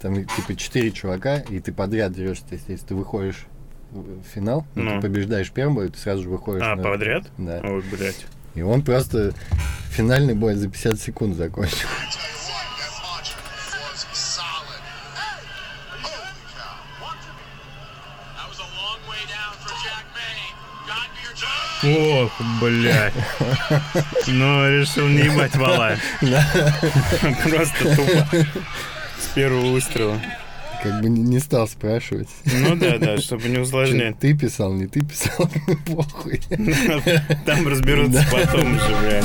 Там типа четыре чувака, и ты подряд дерешься. Есть, если ты выходишь в финал, ну, Ну. ты побеждаешь первым бой, ты сразу же выходишь. А, на- подряд? Да. Ой, блядь. И он просто финальный бой за 50 секунд закончил. Ох, блядь. Ну, решил не ебать вала. Просто тупо. Первого выстрела. Как бы не- стал спрашивать. Ну да, да, чтобы не усложнять. Ты писал, не ты писал, похуй. Там разберутся потом же, блядь.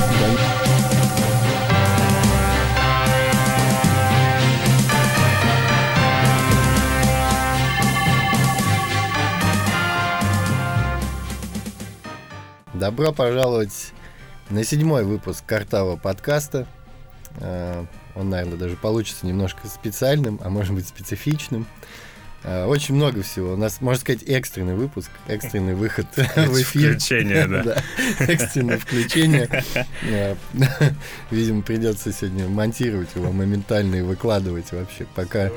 Добро пожаловать на седьмой выпуск Картава подкаста. Он, наверное, даже получится немножко специальным, а может быть специфичным. Э, Очень много всего. У нас, можно сказать, экстренный выпуск, экстренный выход в эфир. Включение, да. Экстренное включение. Э, Видимо, придется сегодня монтировать его моментально и выкладывать вообще, пока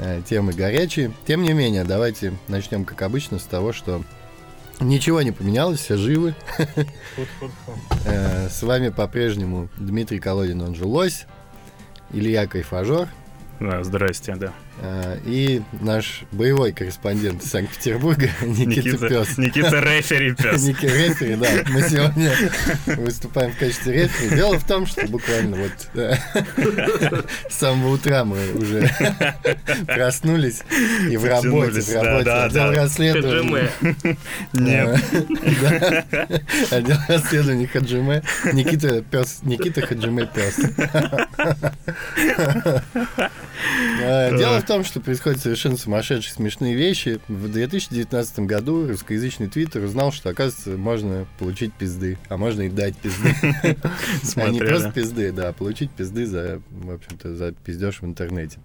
э, темы горячие. Тем не менее, давайте начнем, как обычно, с того, что ничего не поменялось, все живы. С вами по-прежнему Дмитрий Колодин, он же Лось, Илья Кайфажор Да, здрасте, да. Э, и наш боевой корреспондент из Санкт-Петербурга Никита Никита, Пес. Никита рефери пес. Ники рефери, да. Мы сегодня выступаем в качестве рефери. Дело в том, что буквально вот э, с самого утра мы уже проснулись и в работе, в работе. Отдел расследования. Нет. Э, да. Отдел расследования Хаджиме. Никита пес, Никита Хаджиме пес. Дело в том, что происходят совершенно сумасшедшие смешные вещи. В 2019 году русскоязычный твиттер узнал, что, оказывается, можно получить пизды, а можно и дать пизды. А не просто пизды, да, а получить пизды за, в общем-то, за пиздеж в интернете.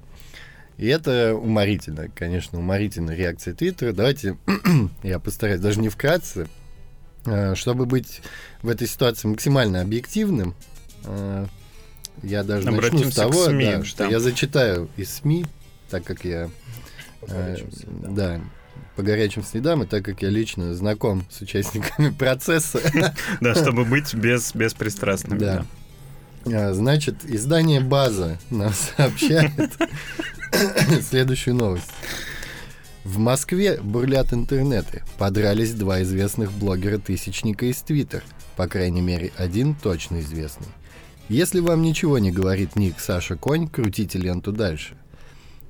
И это уморительно, конечно, уморительная реакция Твиттера. Давайте я постараюсь, даже не вкратце, э, чтобы быть в этой ситуации максимально объективным, э, я даже начну с Обратимся того, СМИ, да, что там. я зачитаю из СМИ, так как я э, да, по горячим следам, и так как я лично знаком с участниками процесса, Да, чтобы быть без, беспристрастными. Да. А, Значит, издание «База» нам сообщает следующую новость. В Москве бурлят интернеты. Подрались два известных блогера-тысячника из Твиттер. По крайней мере, один точно известный. Если вам ничего не говорит ник Саша Конь, крутите ленту дальше.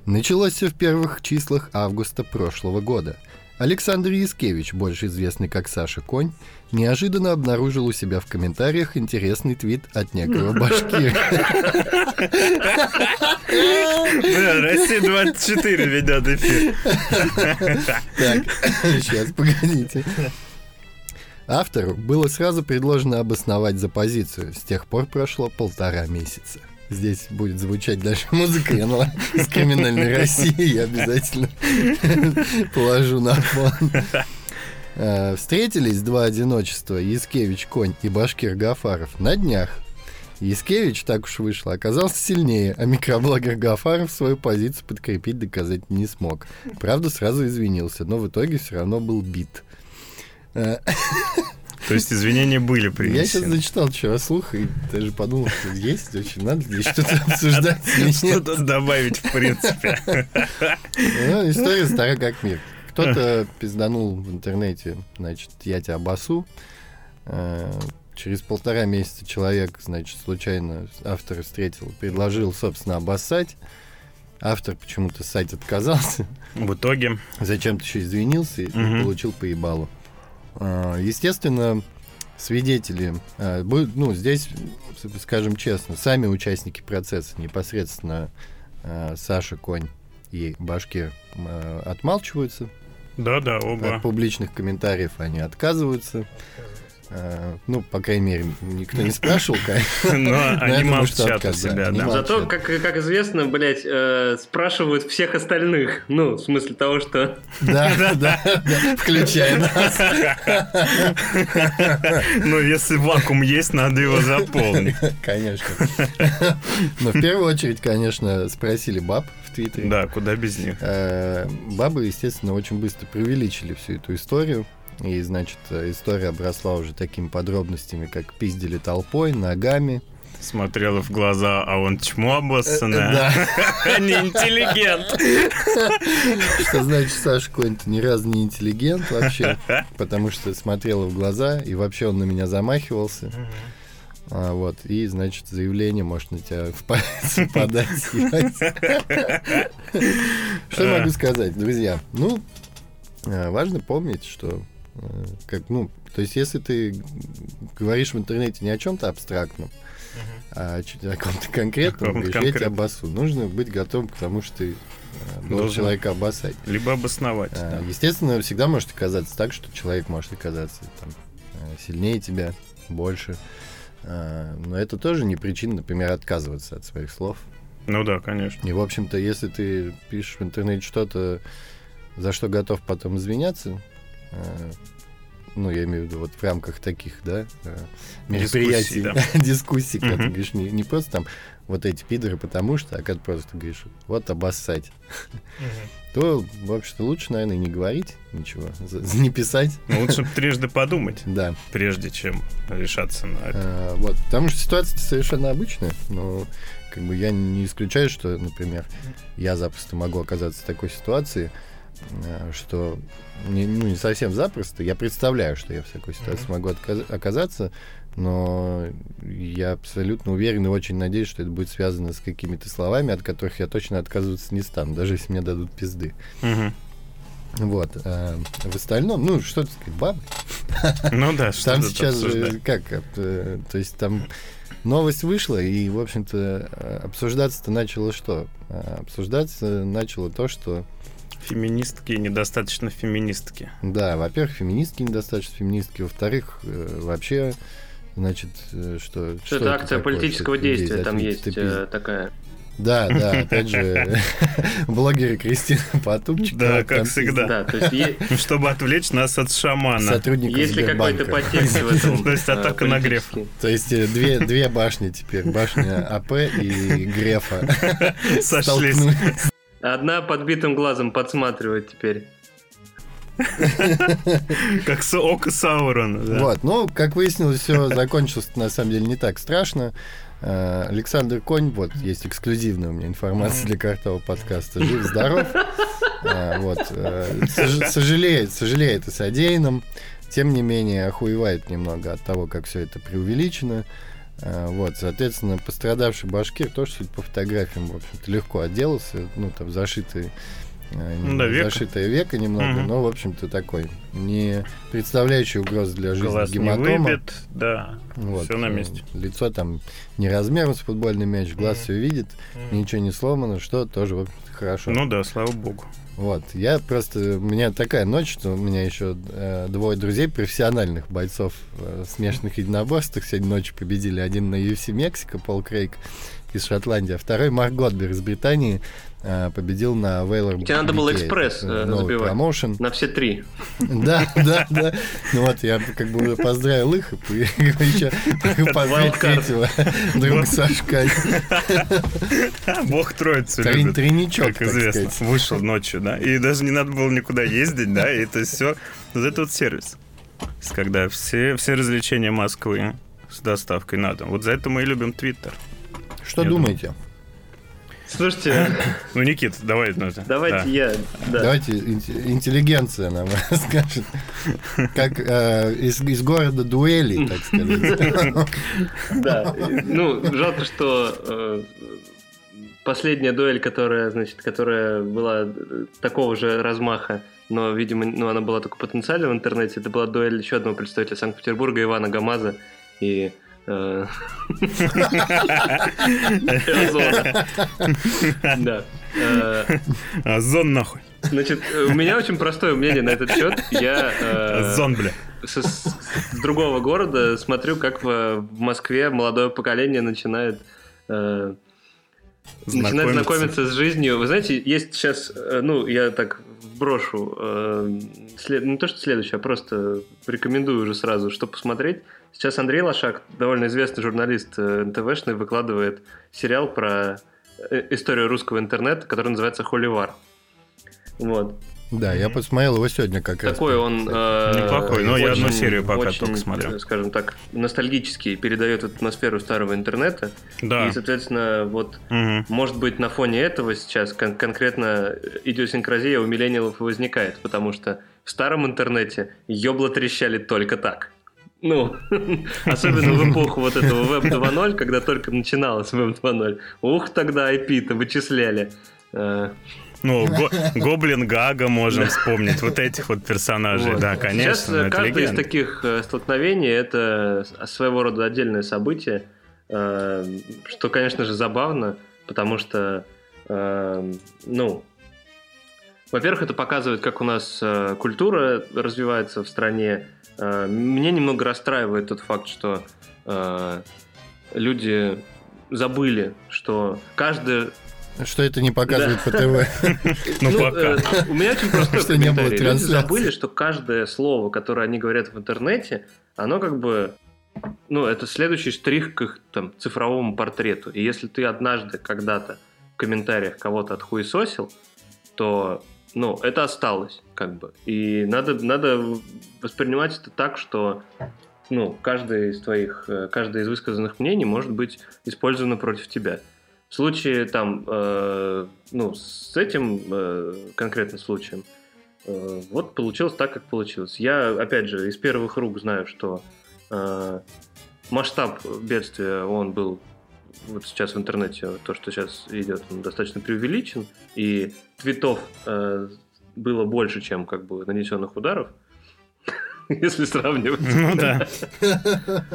Началось все в первых числах августа прошлого года. Александр Яскевич, больше известный как Саша Конь, неожиданно обнаружил у себя в комментариях интересный твит от некого башкира. Да, Россия 24 ведет эфир. Так, сейчас, погодите. Автору было сразу предложено обосновать за позицию. С тех пор прошло полтора месяца. Здесь будет звучать дальше музыка я нала- из криминальной России. Я обязательно положу на фон. Э, Встретились два одиночества, Яскевич Конь и Башкир Гафаров, на днях. Яскевич, так уж вышло, оказался сильнее, а микроблогер Гафаров свою позицию подкрепить доказать не смог. Правда, сразу извинился, но в итоге все равно был бит. То есть извинения были Я сейчас принесены. зачитал вчера слух и даже подумал, что есть, очень надо здесь что-то обсуждать. Что-то добавить, в принципе. Ну, история стара как мир. Кто-то пизданул в интернете, значит, я тебя басу. Э, Через полтора месяца человек, значит, случайно автора встретил, предложил, собственно, обоссать. Автор почему-то сайт отказался. В итоге, Зачем-то еще извинился и Мгм. получил по ебалу. А, Естественно, свидетели, а, ну, здесь, скажем честно, сами участники процесса, непосредственно а, Саша Конь и Башкир а, отмалчиваются да-да, оба. от публичных комментариев, они отказываются. Э, Ну, по крайней мере, никто не спрашивал, конечно. Но они молчат у себя, да. Зато, как, как известно, блядь, э, спрашивают всех остальных. Ну, в смысле того, что... Да, да, да, включая нас. Ну, если вакуум есть, надо его заполнить. Конечно. Но в первую очередь, конечно, спросили баб в Твиттере. Да, куда без них. Э, Бабы, естественно, очень быстро преувеличили всю эту историю. И, значит, э, история обросла уже такими подробностями, как пиздили толпой, ногами. Смотрела в глаза, а он чмо обоссанное. Да. Не интеллигент. Что значит, Саша Конь-то ни разу не интеллигент вообще, потому что смотрела в глаза, и вообще он на меня замахивался. А, вот, и, значит, заявление может на тебя в палец подать. Что я могу сказать, друзья? Ну, э, важно помнить, что э, как, ну, то есть, если ты говоришь в интернете не о чем-то абстрактном, а чуть о ком-то конкретном, говоришь, я тебя обоссу. Нужно быть готовым к тому, что ты э, должен человека обоссать. Либо обосновать. А, да. Естественно, всегда может оказаться так, что человек может оказаться там, э, сильнее тебя, больше. А, Но это тоже не причина, например, отказываться от своих слов. Ну да, конечно. И, в общем-то, если ты пишешь в интернете что-то, за что готов потом извиняться, э, ну, я имею в виду вот в рамках таких, да, э, мероприятий, Дискуссий, дискуссий, когда ты говоришь не, не просто там вот эти пидоры, потому что, а когда просто говоришь, вот обоссать, то, в общем-то, лучше, наверное, не говорить ничего, не писать, Ну, лучше трижды подумать, да. прежде чем решаться на это. А, вот, потому что ситуация совершенно обычная, но как бы я не исключаю, что, например, я запросто могу оказаться в такой ситуации, что не, ну, не совсем запросто. Я представляю, что я в такой ситуации могу отказ- оказаться, но я абсолютно уверен и очень надеюсь, что это будет связано с какими-то словами, от которых я точно отказываться не стану, даже если мне дадут пизды. Мгм. Вот. а в остальном, ну, что ты сказать, бабы. Ну да, что Там тут сейчас же обсуждать? как, э, то есть там новость вышла, и, в общем-то, э, обсуждаться-то начало что? Обсуждаться начало то, что, Феминистки и недостаточно феминистки. да, во-первых, феминистки недостаточно феминистки, во-вторых, э, вообще, значит, э, что... Что это акция такое, политического что действия там есть ты э, пиз- такая. Да, да, опять же, блогеры Кристина Потупчик. Да, как всегда. Чтобы отвлечь нас от шамана. Сотрудников есть ли какой-то подтекст в этом? То есть атака на Грефа. То есть две, две башни теперь, башня АП и Грефа. Сошлись. Одна подбитым глазом подсматривает теперь. Как око Саурона. Вот, ну, как выяснилось, все закончилось на самом деле не так страшно. Э, Александр Конь, вот, есть эксклюзивная у меня информация для картового подкаста, жив-здоров. Э, Вот, э, сож- сожалеет, сожалеет о содеянном, тем не менее охуевает немного от того, как все это преувеличено. Э, Вот, соответственно, пострадавший башкир тоже, судя по фотографиям, в общем-то, легко отделался, ну, там, зашитый э, Ну да, века. зашитое веко немного, Мгм. но, в общем-то, такой, не представляющий угрозы для жизни Глаз не гематома. выбит, да. Вот, Все на э, месте. Лицо там не размером с футбольный мяч, глаз все видит, ничего не сломано, что тоже, в общем-то, хорошо. Ну да, слава богу. Вот, я просто, у меня такая ночь, что у меня еще э, двое друзей, профессиональных бойцов э, смешанных единоборств, сегодня ночью победили. Один на UFC Мексика, Пол Крейг из Шотландии, а второй Марк Годбер из Британии э, победил на Вейлор Тебе надо было экспресс, э, новый забивать. промоушен. На все три. Да, да, да. Ну вот, я как бы уже поздравил их, и еще Wildcard. третьего друга Сашка. Бог троицу любит. Тройничок, как известно, вышел ночью, да, и даже не надо было никуда ездить, да, и это все, вот это вот сервис, когда все, все развлечения Москвы с доставкой на дом. Вот за это мы и любим Твиттер. Что Я думаете? Слушайте, Ну, Никит, давай. ну, да. давайте я. да. Давайте инте- интеллигенция нам расскажет. Как э, из, из города дуэлей, так сказать. Да, ну, жалко, что э, последняя дуэль, которая, значит, которая была такого же размаха, но, видимо, ну, она была только потенциально в интернете, это была дуэль еще одного представителя Санкт-Петербурга, Ивана Гамаза и. Да. Э, А, Зон нахуй. Значит, э, у меня очень простое мнение на этот счет. Я... э, Зон, бля. со- с, с другого города смотрю, как в, в Москве молодое поколение начинает э, начинает Знакомиться. с жизнью. Вы знаете, есть сейчас, э, ну, я так брошу, э, след- не то что следующее, а просто рекомендую уже сразу, что посмотреть. Сейчас Андрей Лошак, довольно известный журналист э, НТВшный, выкладывает сериал про э, историю русского интернета, который называется «Холивар». Вот. Да, я посмотрел его сегодня как раз. Такой он... э, Неплохой, но я одну очень- серию пока очень, только смотрел. э, Скажем так, ностальгический, передает атмосферу старого интернета. Да. И, соответственно, вот Мгм. может быть, на фоне этого сейчас кон- конкретно идиосинкразия у миллениалов возникает, потому что в старом интернете ёбла трещали только так. Ну, особенно в эпоху вот этого Web 2.0, когда только начиналось Web 2.0. Ух, тогда IP-то вычисляли. Э, Ну, Го- Гоблин Гага можем вспомнить. Вот этих вот персонажей, вот. да, конечно. Сейчас э, каждое из легенда. таких э, столкновений это своего рода отдельное событие, что, конечно же, забавно, потому что, ну, во-первых, это показывает, как у нас культура развивается в стране. Э, Меня немного расстраивает тот факт, что э, люди забыли, что каждый Что это не показывает по ТВ. Ну, пока. э, у меня очень простой Что не было комментарий. Люди забыли, что каждое слово, которое они говорят в интернете, оно как бы... Ну, это следующий штрих к их там, цифровому портрету. И если ты однажды когда-то в комментариях кого-то отхуесосил, то, ну, это осталось, как бы. И надо, надо воспринимать это так, что ну, каждое из твоих, э, каждое из высказанных мнений может быть использовано против тебя. В случае там, э, ну, с этим э, конкретным случаем, э, вот получилось так, как получилось. Я, опять же, из первых рук знаю, что э, масштаб бедствия, он был вот сейчас в интернете, то, что сейчас идет, он достаточно преувеличен, и твитов э, было больше, чем как бы нанесенных ударов, если сравнивать. Ну да.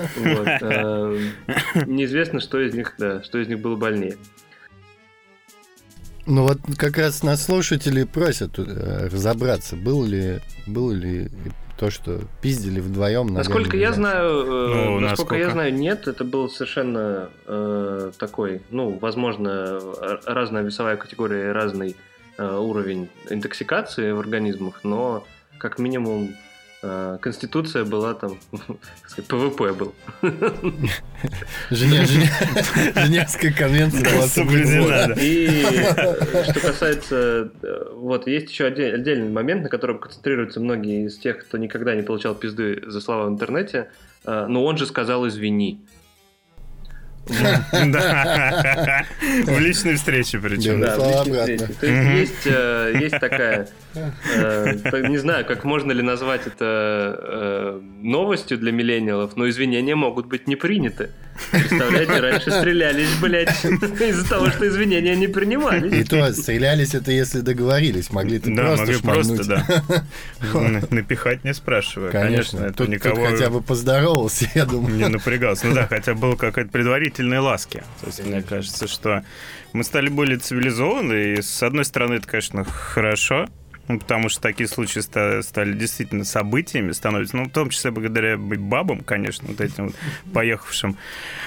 Эм, Неизвестно, что из них, да, что из них было больнее. Ну вот как раз нас слушатели просят э, разобраться, было ли, было ли то, что пиздили вдвоем. Насколько я знаю, э, Ну, насколько я насколько? знаю, нет, это был совершенно э, такой, ну, возможно, р- разная весовая категория, и разный э, уровень интоксикации в организмах, но как минимум э, конституция была там, так сказать, PvP был. Жене, Жене- Женевская конвенция была соблюдена. И э, что касается, э, вот есть еще отдель- отдельный момент, на котором концентрируются многие из тех, кто никогда не получал пизды за слова в интернете, э, но он же сказал извини. Да. В личной встрече причем. Да. В личной встрече. То есть такая, э, не знаю, как можно ли назвать это э, новостью для миллениалов, но извинения могут быть не приняты. Представляете, раньше стрелялись, блядь, из-за того, что извинения не И принимались. то стрелялись это если договорились, могли ты Да, просто могли просто, да. Напихать не спрашивая. Конечно, Конечно, это тут, тут никого хотя бы поздоровался, я думаю. не напрягался. Ну да, хотя было какая-то предварительные ласки. То есть мне кажется, что мы стали более цивилизованы, и с одной стороны это, конечно, хорошо, ну, потому что такие случаи ста- стали действительно событиями, становятся, ну, в том числе благодаря бабам, конечно, вот этим вот поехавшим,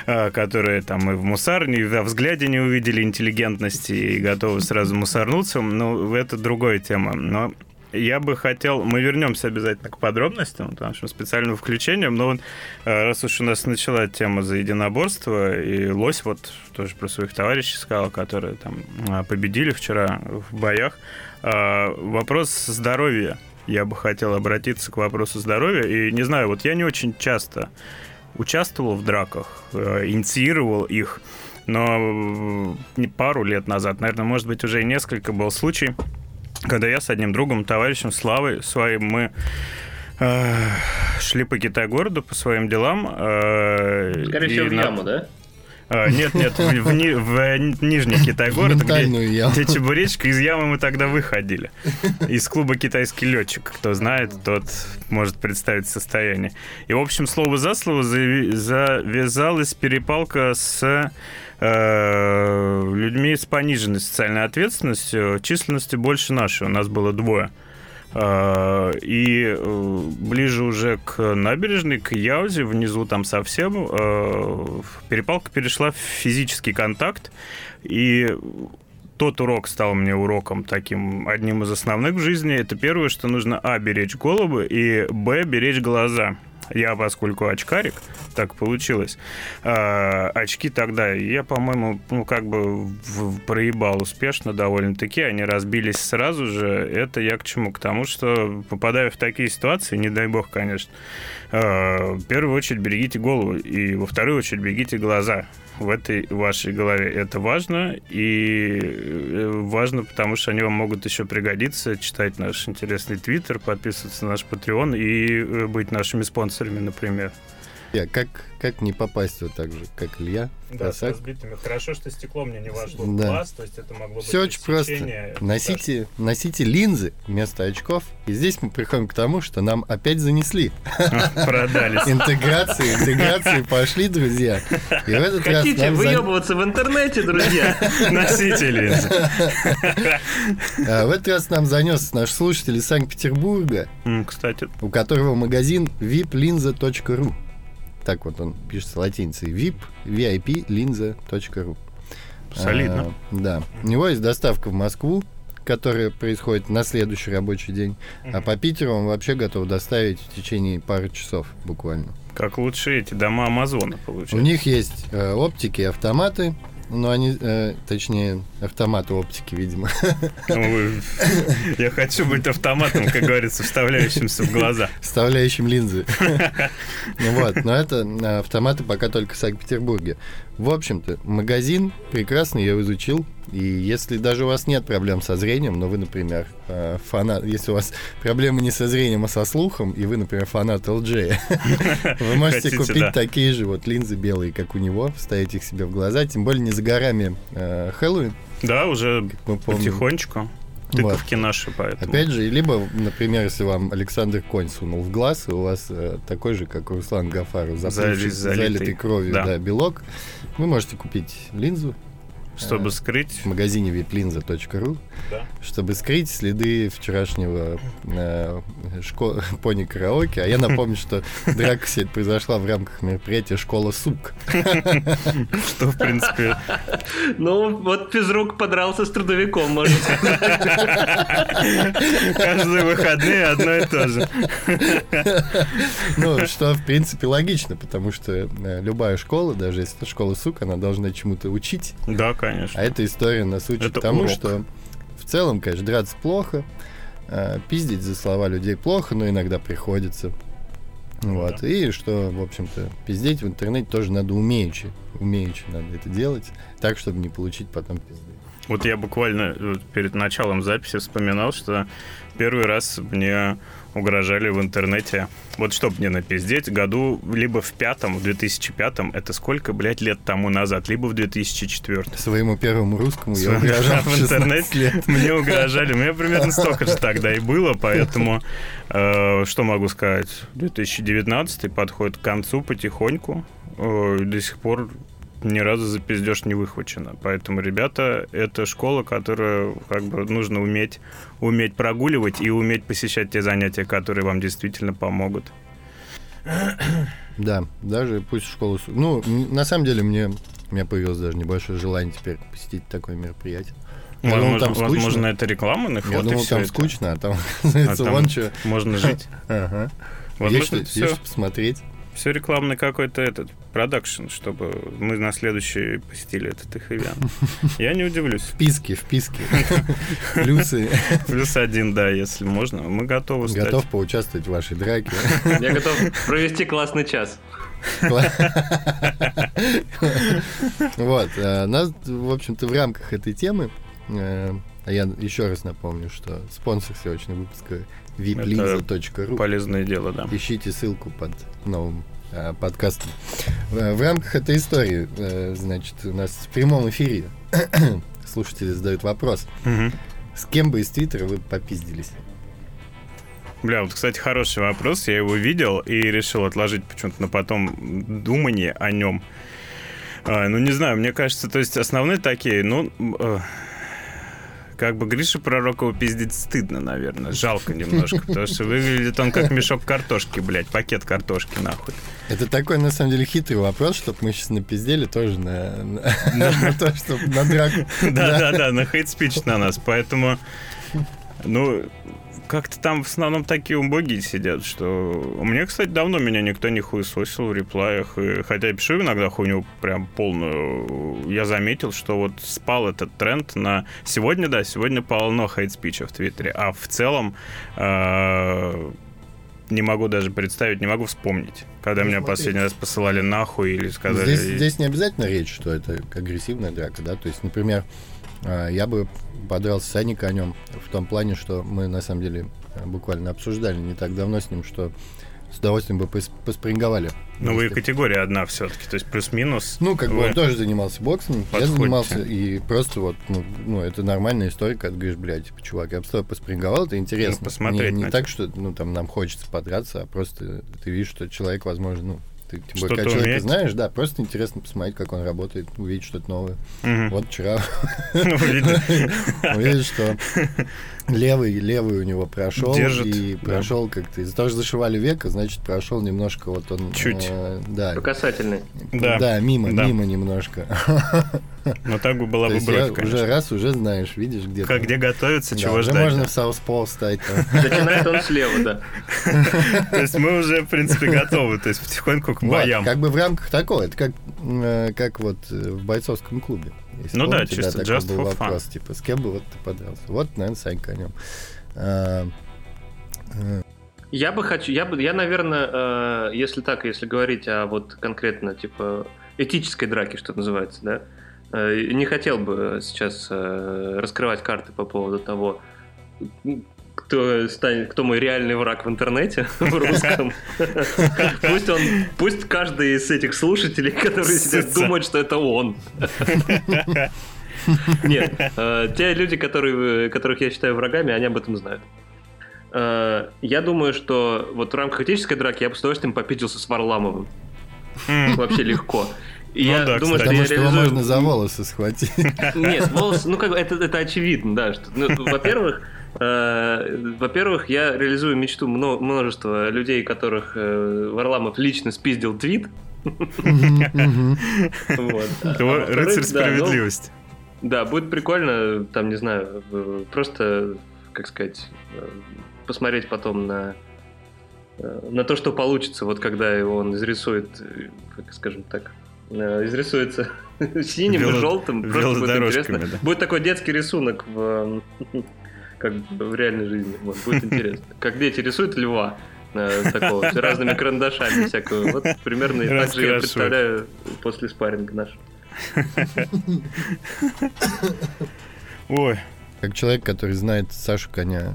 э, которые там и в мусарне, и во взгляде не увидели интеллигентности и готовы сразу мусорнуться, ну, это другая тема. Но я бы хотел, мы вернемся обязательно к подробностям, к нашим специальным включениям, но вот, э, раз уж у нас начала тема за единоборство, и Лось вот тоже про своих товарищей сказал, которые там победили вчера в боях, вопрос здоровья. Я бы хотел обратиться к вопросу здоровья, и не знаю, вот я не очень часто участвовал в драках, э, инициировал их, но э, не пару лет назад, наверное, может быть, уже и несколько был случай, когда я с одним другом, товарищем Славой своим, мы э, шли по Китай-городу по своим делам. э, Скорее всего, в на- яму, да? Э, Нет, нет, в, ни- в Нижний Китай-город, где, Ментальную яму. где чебуречка, из ямы мы тогда выходили. Из клуба «Китайский летчик». Кто знает, тот может представить состояние. И, в общем, слово за слово завязалась перепалка с э, людьми с пониженной социальной ответственностью, численностью больше нашей. У нас было двое. А, И э, ближе уже к набережной, к Яузе, внизу там совсем, э, перепалка перешла в физический контакт. И тот урок стал мне уроком таким одним из основных в жизни. Это первое, что нужно, а, беречь голову, и, б, беречь глаза. Я, поскольку очкарик, так получилось, а, очки тогда, я, по-моему, ну, как бы проебал успешно довольно-таки, они разбились сразу же. Это я к чему? К тому, что попадая в такие ситуации, не дай бог, конечно, а, в первую очередь берегите голову, и во вторую очередь берегите глаза в этой вашей голове. Это важно, и э, важно, потому что они вам могут еще пригодиться, читать наш интересный твиттер, подписываться на наш Patreon и э, быть нашими спонсорами, например. Я, как, как не попасть вот так же, как Илья? в просак? разбитыми. Хорошо, что стекло мне не вошло в Да. глаз, то есть это могло Все очень просто. Носите, носите линзы вместо очков. И здесь мы приходим к тому, что нам опять занесли. Продались. Интеграции, интеграции пошли, друзья. И в этот раз Хотите зан- выебываться в интернете, друзья? Носители. а, в этот раз нам занес наш слушатель из Санкт-Петербурга, Кстати, у которого магазин viplinza.ru. Так вот он пишется латиницей. vip, vip, linza.ru. солидно. А, да. У него есть доставка в Москву, которая происходит на следующий рабочий день. А по Питеру он вообще готов доставить в течение пары часов буквально. Как лучше эти дома Амазона У получаются. них есть э, оптики автоматы, но они, э, точнее, автоматы оптики, видимо. Ну, Я хочу быть автоматом, как говорится, вставляющимся в глаза. вставляющим линзы. Ну Вот, но это э, автоматы пока только в Санкт-Петербурге. В общем-то, магазин прекрасно я изучил. И если даже у вас нет проблем со зрением, но вы, например, э, фанат, если у вас проблемы не со зрением, а со слухом, и вы, например, фанат LG, вы можете купить такие же вот линзы белые, как у него, вставить их себе в глаза. Тем более не за горами э, Хэллоуин, Да, уже потихонечку. Тыковки наши, поэтому. Опять же, либо, например, если вам Александр Конь сунул в глаз, и у вас э, такой же, как у Руслан Гафаров, заплывший, Залит- залитый. залитый кровью Да. да, белок, вы можете купить линзу Чтобы скрыть. в магазине viplinza.ru, Да. чтобы скрыть следы вчерашнего э, шко- пони-караоке. А я напомню, что драка сегодня произошла в рамках мероприятия «Школа сук». Что, в принципе, Ну, вот физрук подрался с трудовиком, может каждые выходные одно и то же. Ну, что, в принципе, логично, потому что э, любая школа, даже если это школа сук, она должна чему-то учить. Да, конечно. А эта история нас учит Это тому, урок. что в целом, конечно, драться плохо, э, пиздить за слова людей плохо, но иногда приходится. Вот. И что, в общем-то, пиздеть в интернете тоже надо умеючи. Умеючи надо это делать, так, чтобы не получить потом пизды. Вот я буквально э, перед началом записи вспоминал, что первый раз мне угрожали в интернете. Вот чтобы мне напиздеть, году либо в пятом, в 2005, это сколько, блядь, лет тому назад, либо в 2004. Своему первому русскому я Своему- угрожал в в 16 интернете лет. Мне угрожали. Меня примерно столько же тогда и было, поэтому э, что могу сказать? 2019 подходит к концу потихоньку. Э, до сих пор ни разу за пиздеж не выхвачено. Поэтому, ребята, это школа, которую как бы нужно уметь, уметь прогуливать и уметь посещать те занятия, которые вам действительно помогут. Да, даже пусть школу... Ну, на самом деле, мне, у меня появилось даже небольшое желание теперь посетить такое мероприятие. Я думал, Возможно, там скучно. возможно, это рекламных Я вот и думал, там это. скучно, а там, А там вон что. можно жить. Ага. Есть Возможно, есть все что посмотреть. Все рекламный какой-то этот продакшн, чтобы мы на следующий посетили этот их ивент. Я не удивлюсь. Вписки, вписки. Плюсы. Плюс один, да, если можно. Мы готовы стать. Готов поучаствовать в вашей драке. Я готов провести классный час. Вот. э, Нас, в общем-то, в рамках этой темы, э, а я еще раз напомню, что спонсор сегодняшнего выпуска viplinza.ru. Полезное дело, да. Ищите ссылку под новым э, подкастом. Э, В рамках этой истории, э, значит, у нас в прямом эфире слушатели задают вопрос. Мгм. С кем бы из Твиттера вы попиздились? Бля, вот, кстати, хороший вопрос. Я его видел и решил отложить почему-то на потом думание о нем. А, ну, не знаю, мне кажется, то есть основные такие, ну, э, как бы Гриша Пророкова пиздить стыдно, наверное. Жалко немножко, потому что выглядит он как мешок картошки, блядь, пакет картошки, нахуй. Это такой, на самом деле, хитрый вопрос, чтобы мы сейчас напиздели тоже на, на, на то, чтобы на драку. Да-да-да, на хейт-спич на нас, поэтому... Ну, как-то там в основном такие убогие сидят, что... Меня, кстати, давно меня никто не хуесосил в реплаях. И, хотя я пишу иногда хуйню прям полную. Я заметил, что вот спал этот тренд на... Сегодня, да, сегодня полно хейт-спича в Твиттере. А в целом... э, не могу даже представить, не могу вспомнить, когда Ну, меня смотри. последний раз посылали нахуй или сказали... Здесь, здесь не обязательно речь, что это агрессивная драка, да, то есть, например, я бы подрался с Саней конем в том плане, что мы, на самом деле, а, буквально обсуждали не так давно с ним, что с удовольствием бы пос- поспринговали. Ну, вы категория одна все-таки, то есть плюс-минус. Ну, как бы он тоже занимался боксом, я Подходите. занимался, и просто вот, ну, ну, это нормальная история, когда говоришь, блядь, типа, чувак, я бы с тобой поспринговал, это интересно. Ну, посмотреть не не так, что, ну, там, нам хочется подраться, а просто ты видишь, что человек, возможно, ну, ты, тем более, когда человека умеет. знаешь, да, просто интересно посмотреть, как он работает, увидеть что-то новое. Мгм. Вот вчера увидел, что левый, левый у него прошел, Держит, и да. прошел как-то, из-за того, что зашивали века, значит, прошел немножко вот он... Чуть. э, да, По касательной. Да. да, мимо, Да. мимо немножко. Но так бы была То бы есть я бровь, конечно. уже раз уже знаешь, видишь, где Как где готовиться, Да, чего уже ждать. можно да. в Сауспол стать. там. Начинает он слева, да. То есть мы уже, в принципе, готовы. То есть потихоньку к боям. как бы в рамках такого, это как, э, как вот э, в бойцовском клубе. Если Ну да, чисто такой just был for fun. вопрос, типа, с кем бы вот ты подрался? Вот, наверное, Сань конем. А, э, Я бы хочу, я бы, я, наверное, э, если так, если говорить о вот конкретно типа этической драке, что называется, да, э, не хотел бы сейчас э, раскрывать карты по поводу того, кто станет, кто мой реальный враг в интернете в русском. Пусть он, пусть каждый из этих слушателей, которые сидят, думает, что это он. Нет, э, те люди, которые, которых я считаю врагами, они об этом знают. Э, Я думаю, что вот в рамках этической драки я бы с удовольствием попитился с Варламовым. М, Вообще легко. И Ну я да, думаю, кстати. Потому что я что его реализую- можно за волосы схватить. Нет, волосы, ну как бы это, это очевидно, да. Что, ну, во-первых, во-первых, я реализую мечту мно- множества людей, которых э, Варламов лично спиздил твит. Рыцарь ну, справедливости. Да, будет прикольно, там, не знаю, э, просто, как сказать, э, посмотреть потом на э, на то, что получится, вот когда он изрисует, э, как скажем так, э, изрисуется синим и желтым, просто будет интересно. да. Будет такой детский рисунок в э, как бы в реальной жизни, вот, будет интересно. Как дети рисуют льва, э, такого, с разными карандашами всякого. Вот примерно так же я представляю после спарринга нашего. Ой, Как человек, который знает Сашу Коня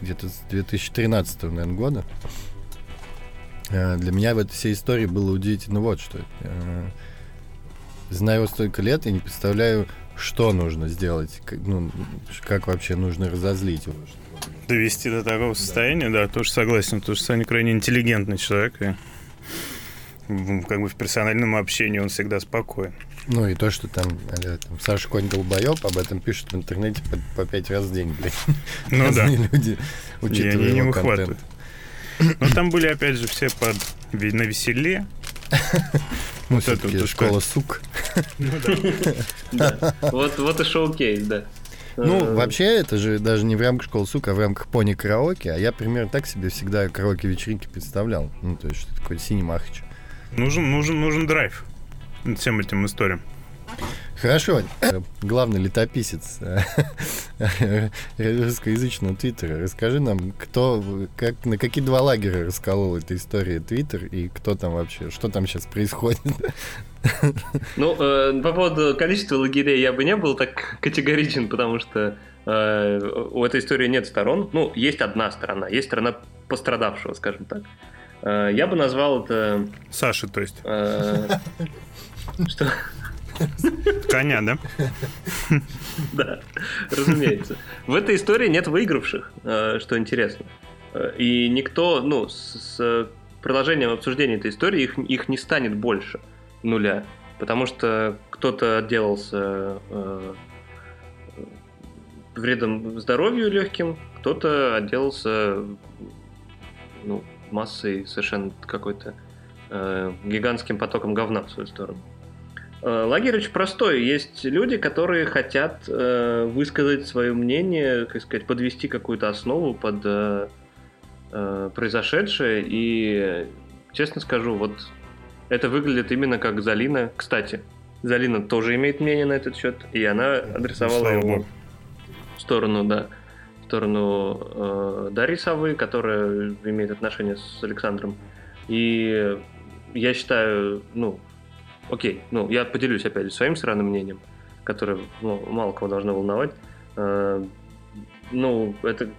где-то с 2013 наверное, года, э, для меня в этой всей истории было удивительно вот что. Э, Знаю его столько лет и не представляю, что нужно сделать, как, ну, как вообще нужно разозлить его. довести до такого состояния, да, тоже согласен, потому что Саня крайне интеллигентный человек, и как бы в персональном общении он всегда спокоен. Ну и то, что там, а-ля, там Саша Конь долбоеб, об этом пишут в интернете по, по пять раз в день, блядь. Ну да, люди, учитывая они не его выхватывают. Но там были, опять же, все под на веселе. Ну, вот школа сук. Да. Вот, и шоу-кейс, да. Ну, Э, вообще, это же даже не в рамках школы сук, а в рамках пони караоке. А я примерно так себе всегда караоке-вечеринки представлял. Ну, то есть, что такое синий махач. Нужен, нужен, нужен драйв всем этим историям. Хорошо. Э, Главный летописец э, русскоязычного твиттера. Расскажи нам, кто, как, на какие два лагеря расколол эта история твиттер и кто там вообще, что там сейчас происходит? Ну, э, по поводу количества лагерей я бы не был так категоричен, потому что э, у этой истории нет сторон. Ну, есть одна сторона, есть сторона пострадавшего, скажем так. Э, я бы назвал это... Саша, то есть. э, что? Коня, да? Да, разумеется. В этой истории нет выигравших, э, что интересно. Э, И никто, ну, с, продолжением обсуждения этой истории их, их не станет больше нуля. Потому что кто-то отделался э, вредом здоровью легким, кто-то отделался ну, массой совершенно какой-то э, гигантским потоком говна в свою сторону. Э, лагерь очень простой. Есть люди, которые хотят э, высказать свое мнение, как сказать, подвести какую-то основу под э, э, произошедшее. И, честно скажу, вот это выглядит именно как Залина. Кстати, Залина тоже имеет мнение на этот счет, и она адресовала Слава его в сторону, да, в сторону э, Дарьи Совы, которая имеет отношение с Александром. И я считаю, ну, окей, ну, я поделюсь опять же своим странным мнением, которое ну, мало кого должно волновать. Э, ну, это,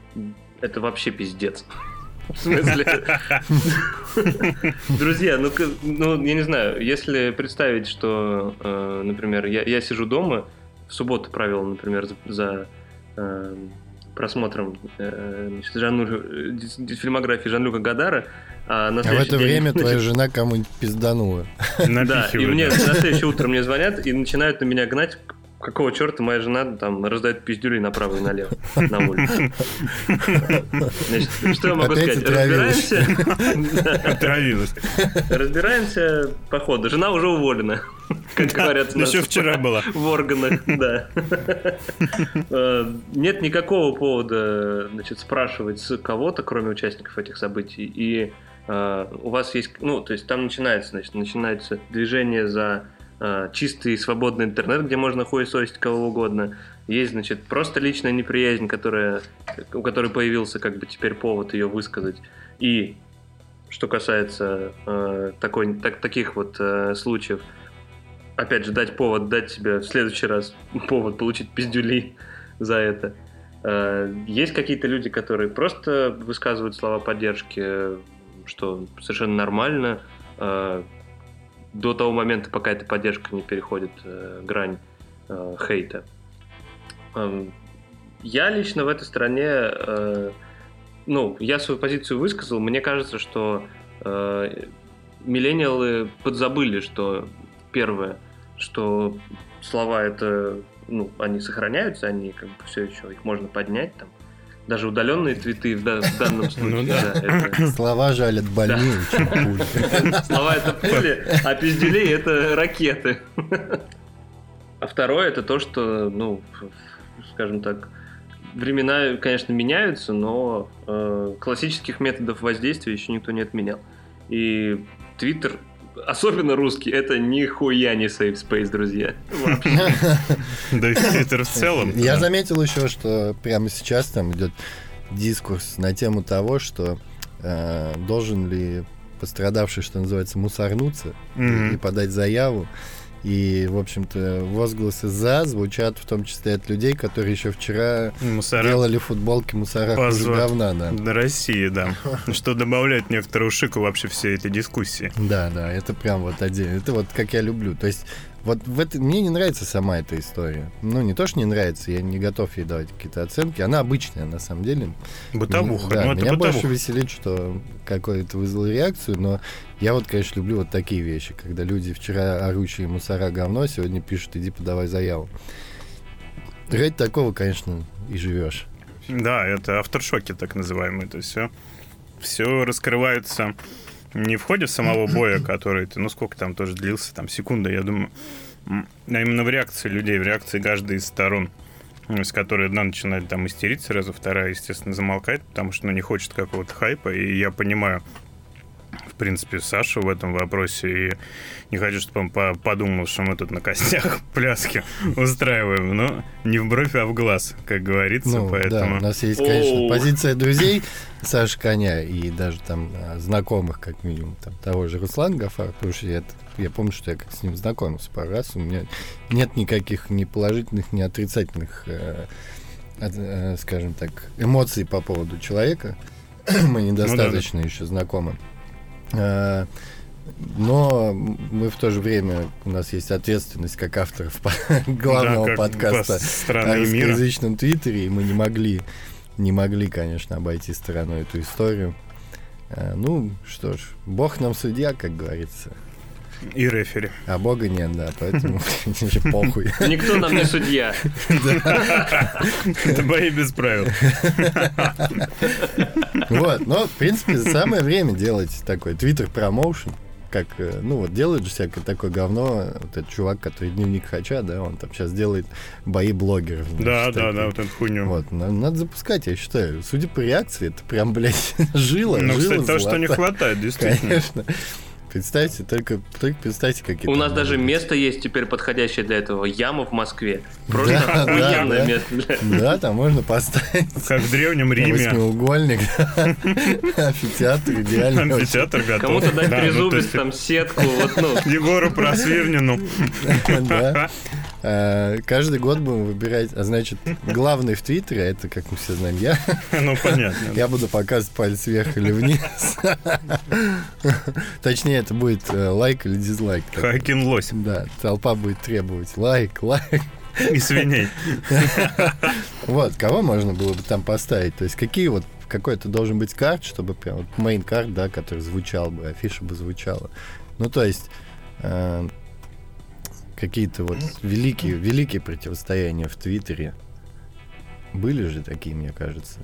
это вообще пиздец. В смысле? Друзья, ну, ну, я не знаю, если представить, что, э, например, я, я сижу дома, в субботу провел, например, за, за, э, просмотром э, значит, Жан-Лю- э, фильмографии Жан-Люка Гадара, а на А в это день, время значит, твоя жена кому-нибудь пизданула. да, и мне на следующее утро мне звонят и начинают на меня гнать, какого черта моя жена там раздает пиздюлей направо и налево на улице. Значит, что я могу Опять сказать? Разбираемся. Отравилась. Разбираемся по ходу. Жена уже уволена, как говорят у нас Еще вчера была. в органах, да. Э, Нет никакого повода, значит, спрашивать с кого-то, кроме участников этих событий. И э, у вас есть, ну, то есть там начинается, значит, начинается движение за чистый и свободный интернет, где можно хуесосить кого угодно. Есть, значит, просто личная неприязнь, которая, у которой появился как бы теперь повод ее высказать. И что касается э, такой, так, таких вот э, случаев, опять же, дать повод, дать себе в следующий раз повод получить пиздюли за это. Э, Есть какие-то люди, которые просто высказывают слова поддержки, э, что совершенно нормально, э, до того момента, пока эта поддержка не переходит э, грань э, хейта. Эм, Я лично в этой стране, э, ну, я свою позицию высказал. Мне кажется, что э, миллениалы подзабыли, что первое, что слова это, ну, они сохраняются, они как бы все еще, их можно поднять там. Даже удаленные твиты в, да- в данном случае, Ну да. да, это- Слова жалят больнее, чем пули. Слова это пули, а пиздюлей это ракеты. А второе это то, что, ну, скажем так, времена, конечно, меняются, но э, классических методов воздействия еще никто не отменял. И Твиттер, особенно русский, это нихуя не safe space, друзья. Да и Твиттер в целом. Я заметил еще, что прямо сейчас там идет дискурс на тему того, что э, должен ли пострадавший, что называется, мусорнуться и подать заяву. И, в общем-то, возгласы «за» звучат в том числе от людей, которые еще вчера Мусора делали футболки «Мусора Позор. говна», да. до России, да. Что добавляет некоторую шику вообще всей этой дискуссии. Да, да, это прям вот отдельно. Это вот как я люблю. То есть вот в это, мне не нравится сама эта история. Ну, не то, что не нравится, я не готов ей давать какие-то оценки. Она обычная, на самом деле. Бытовуха. Да, ну, меня больше бытовуха. веселит, что какое-то вызвало реакцию, но я вот, конечно, люблю вот такие вещи, когда люди вчера орущие мусора говно, сегодня пишут, иди подавай заяву. Ради такого, конечно, и живешь. Да, это авторшоки так называемые. То есть все, все раскрывается не в ходе самого боя, который, ты, ну сколько там тоже длился, там секунда, я думаю, а именно в реакции людей, в реакции каждой из сторон, с которой одна начинает там истерить сразу, вторая, естественно, замолкает, потому что ну, не хочет какого-то хайпа, и я понимаю, принципе, Сашу в этом вопросе, и не хочу, чтобы он по- подумал, что мы тут на костях пляски устраиваем, но не в бровь, а в глаз, как говорится, Ну, да, поэтому... у нас есть, конечно, позиция друзей Саши Коня и даже там а, знакомых, как минимум, там того же Руслана Гафар, потому что я, я помню, что я как с ним знакомился пару раз, у меня нет никаких ни положительных, ни отрицательных, э, э, скажем так, эмоций по поводу человека. Мы недостаточно еще знакомы. Э, Но мы в то же время, у нас есть ответственность как авторов главного Да, как подкаста о русскоязычном твиттере, и мы не могли, не могли, конечно, обойти стороной эту историю. Э, Ну, что ж, бог нам судья, как говорится. И рефери. А бога нет, да, поэтому похуй. Никто нам не судья. Это бои без правил. Вот, но, в принципе, самое время делать такой твиттер промоушен. Как, э, ну вот делают же всякое такое говно. Вот этот чувак, который дневник Хача, да, он там сейчас делает бои блогеров. значит, Да, да, да, вот эту хуйню. Вот, на- надо запускать, я считаю. Судя по реакции, это прям, блядь, жила, Ну, жила кстати, то, что не хватает, действительно. Конечно. Представьте, только, только представьте, какие У нас даже место есть теперь подходящее для этого. Яма в Москве. Просто да, охуенное да. место для Да, там можно поставить Как в Древнем Риме. восьмиугольник, амфитеатр, идеально. Амфитеатр готов. Кому-то дать Да, ну, трезубец, там сетку, ну. Егору Просвирнину. Да. А, Каждый год будем выбирать, а значит, главный в Твиттере, а это, как мы все знаем, я, Ну, понятно. я буду показывать палец вверх или вниз. Точнее, это будет э, лайк или дизлайк. Хакин лось. Да, толпа будет требовать лайк, лайк. И свиней. Вот, кого можно было бы там поставить? То есть какие вот какой-то должен быть карт, чтобы прям вот main карт, да, который звучал бы, афиша бы звучала. Ну, то есть э, какие-то вот великие, великие противостояния в Твиттере. Были же такие, мне кажется.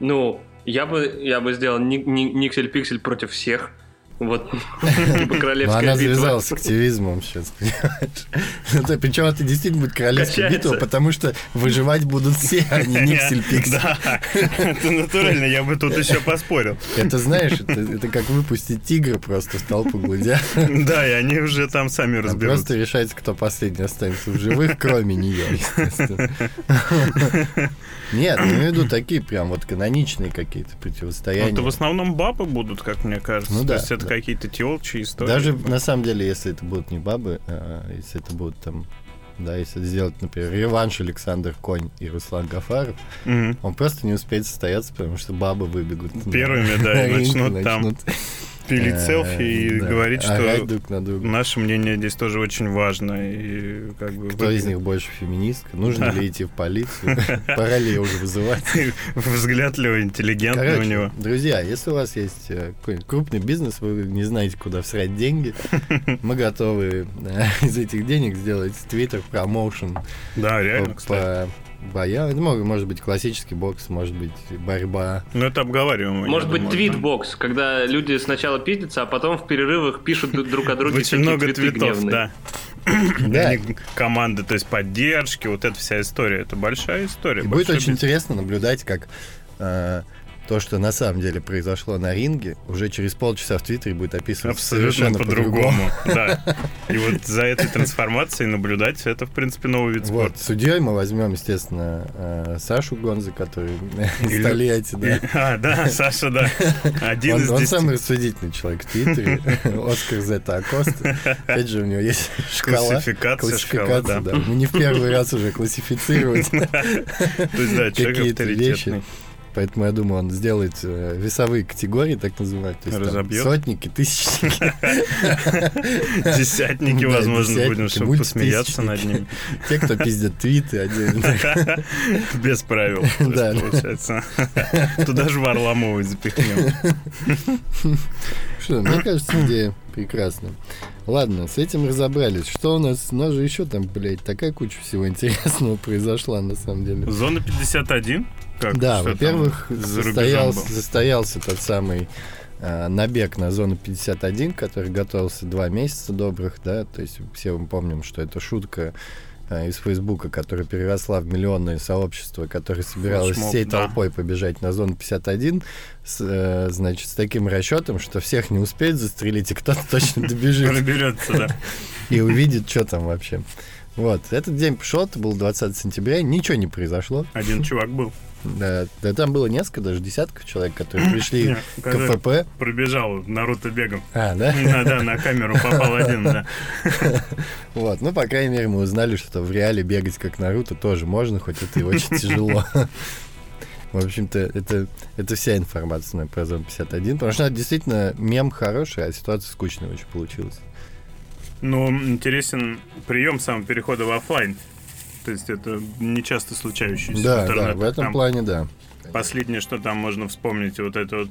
Ну, я бы, я бы сделал ни- ни- Никсель-Пиксель против всех. Вот, типа королевская она связалась с активизмом сейчас, понимаешь? Ну, Причем это действительно будет королевская битва, потому что выживать будут все, а не Никсель Пиксель. Да, это натурально, я бы тут еще поспорил. Это, знаешь, это, как выпустить тигра просто в толпу гладиаторов. Да, и они уже там сами разберутся. Просто решается, кто последний останется в живых, кроме нее, естественно. Нет, я имею в виду такие прям вот каноничные какие-то Ну, противостояния. Это в основном бабы будут, как мне кажется. Ну То да, есть это да. какие-то телчи истории. Даже на самом деле, если это будут не бабы, а если это будут там, да, если сделать, например, реванш Александр Конь и Руслан Гафаров, Мгм. он просто не успеет состояться, потому что бабы выбегут. на- Первыми, да, на и ринг, начнут там пилить э, селфи и да, говорить, что друг на друга. наше мнение здесь тоже очень важно. И как бы Кто из них больше феминистка? Нужно ли идти в полицию? Пора ли ее уже вызывать? взглядливый, интеллигентный у него. друзья, если у вас есть э, какой-нибудь крупный бизнес, вы не знаете, куда всрать деньги, мы готовы э, из этих денег сделать твиттер промоушен Да, реально, кстати. По боям. Это может быть классический бокс, может быть борьба. Ну, это обговариваемо. я Может быть, твитбокс, когда люди сначала пиздятся, а потом в перерывах пишут дру- друг о друге Очень много твитов, да. Да. Команды, то есть поддержки, вот эта вся история. Это большая история. И будет очень интересно наблюдать, как э, то, что на самом деле произошло на ринге, уже через полчаса в Твиттере будет описываться Абсолютно по-другому. Да. И вот за этой трансформацией наблюдать, это, в принципе, новый вид Вот, спорта. судьей мы возьмем, естественно, э, Сашу Гонза, который из Тольятти, да. А, да, Саша, да. Один из он самый рассудительный человек в Твиттере. Оскар Зета Акоста. Опять же, у него есть шкала. Классификация шкала, да. Мы не в первый раз уже классифицировать какие-то вещи. Поэтому я думаю, он сделает э, весовые категории, так называемые. То есть там Разобьет. сотники, тысячники. Десятники, возможно, будем, чтобы посмеяться над ними. Те, кто пиздят твиты отдельно. Без правил. Да. Получается. Туда же Варламова запихнем. Что, мне кажется, идея прекрасная. Ладно, с этим разобрались. Что у нас? У нас же еще там, блядь, такая куча всего интересного произошла, на самом деле. Зона 51? Как? Да, во-первых, состоялся, был? состоялся тот самый э, набег на зону 51, который готовился два месяца добрых, да, то есть все мы помним, что это шутка из Фейсбука, которая переросла в миллионное сообщество, которое собиралось Флешмоб, всей да. толпой побежать на зону 51, с, э, значит, с таким расчетом, что всех не успеет застрелить, и кто-то точно добежит Наберется, да. и увидит, что там вообще. Вот, этот день пошел, это был 20 сентября, ничего не произошло. Один чувак был. Да, да там было несколько, даже десятков человек, которые пришли к КПП. Пробежал Наруто бегом. А, да? Да, да, на камеру попал один, да. Вот, ну, по крайней мере, мы узнали, что в реале бегать как Наруто тоже можно, хоть это и очень тяжело. В общем-то, это, это вся информация про зону 51, потому что действительно мем хороший, а ситуация скучная очень получилась. Но интересен прием самого перехода в офлайн. То есть это не часто случающийся в Да, да, в этом Там плане, да. Последнее, что там можно вспомнить, вот это вот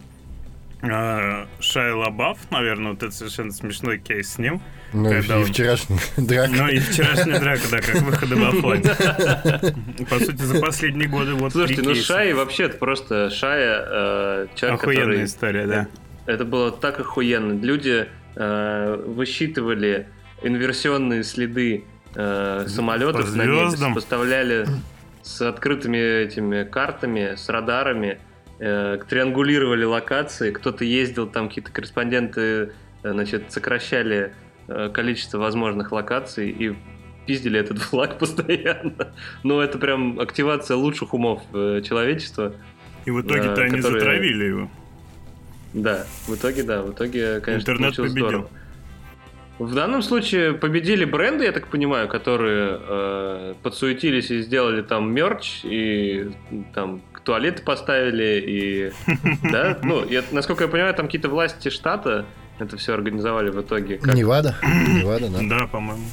А, Лабаф, наверное, вот это совершенно смешной кейс с ним. Ну, и, Когда и он- вчерашний драка. Ну и вчерашняя драка, да, как выходы в Афоне. По сути, за последние годы вот Слушайте, ну. Шай вообще это просто Шая, э, человек, Охуенная история, да. Это было так охуенно. Люди э, высчитывали инверсионные следы э, самолетов на небе, звездам. поставляли с открытыми этими картами, с радарами, э, триангулировали локации. Кто-то ездил, там какие-то корреспонденты, э, значит, сокращали э, количество возможных локаций и пиздили этот флаг постоянно. Ну, это прям активация лучших умов э, человечества. И в итоге-то Э, они которые- затравили его. Да, в итоге, да, в итоге, конечно, Интернет победил. здорово. В данном случае победили бренды, я так понимаю, которые э, подсуетились и сделали там мерч, и там туалеты поставили, и... Да, ну, я- насколько я понимаю, там какие-то власти штата это все организовали в итоге. Как- Невада. Невада, да. Да, по-моему.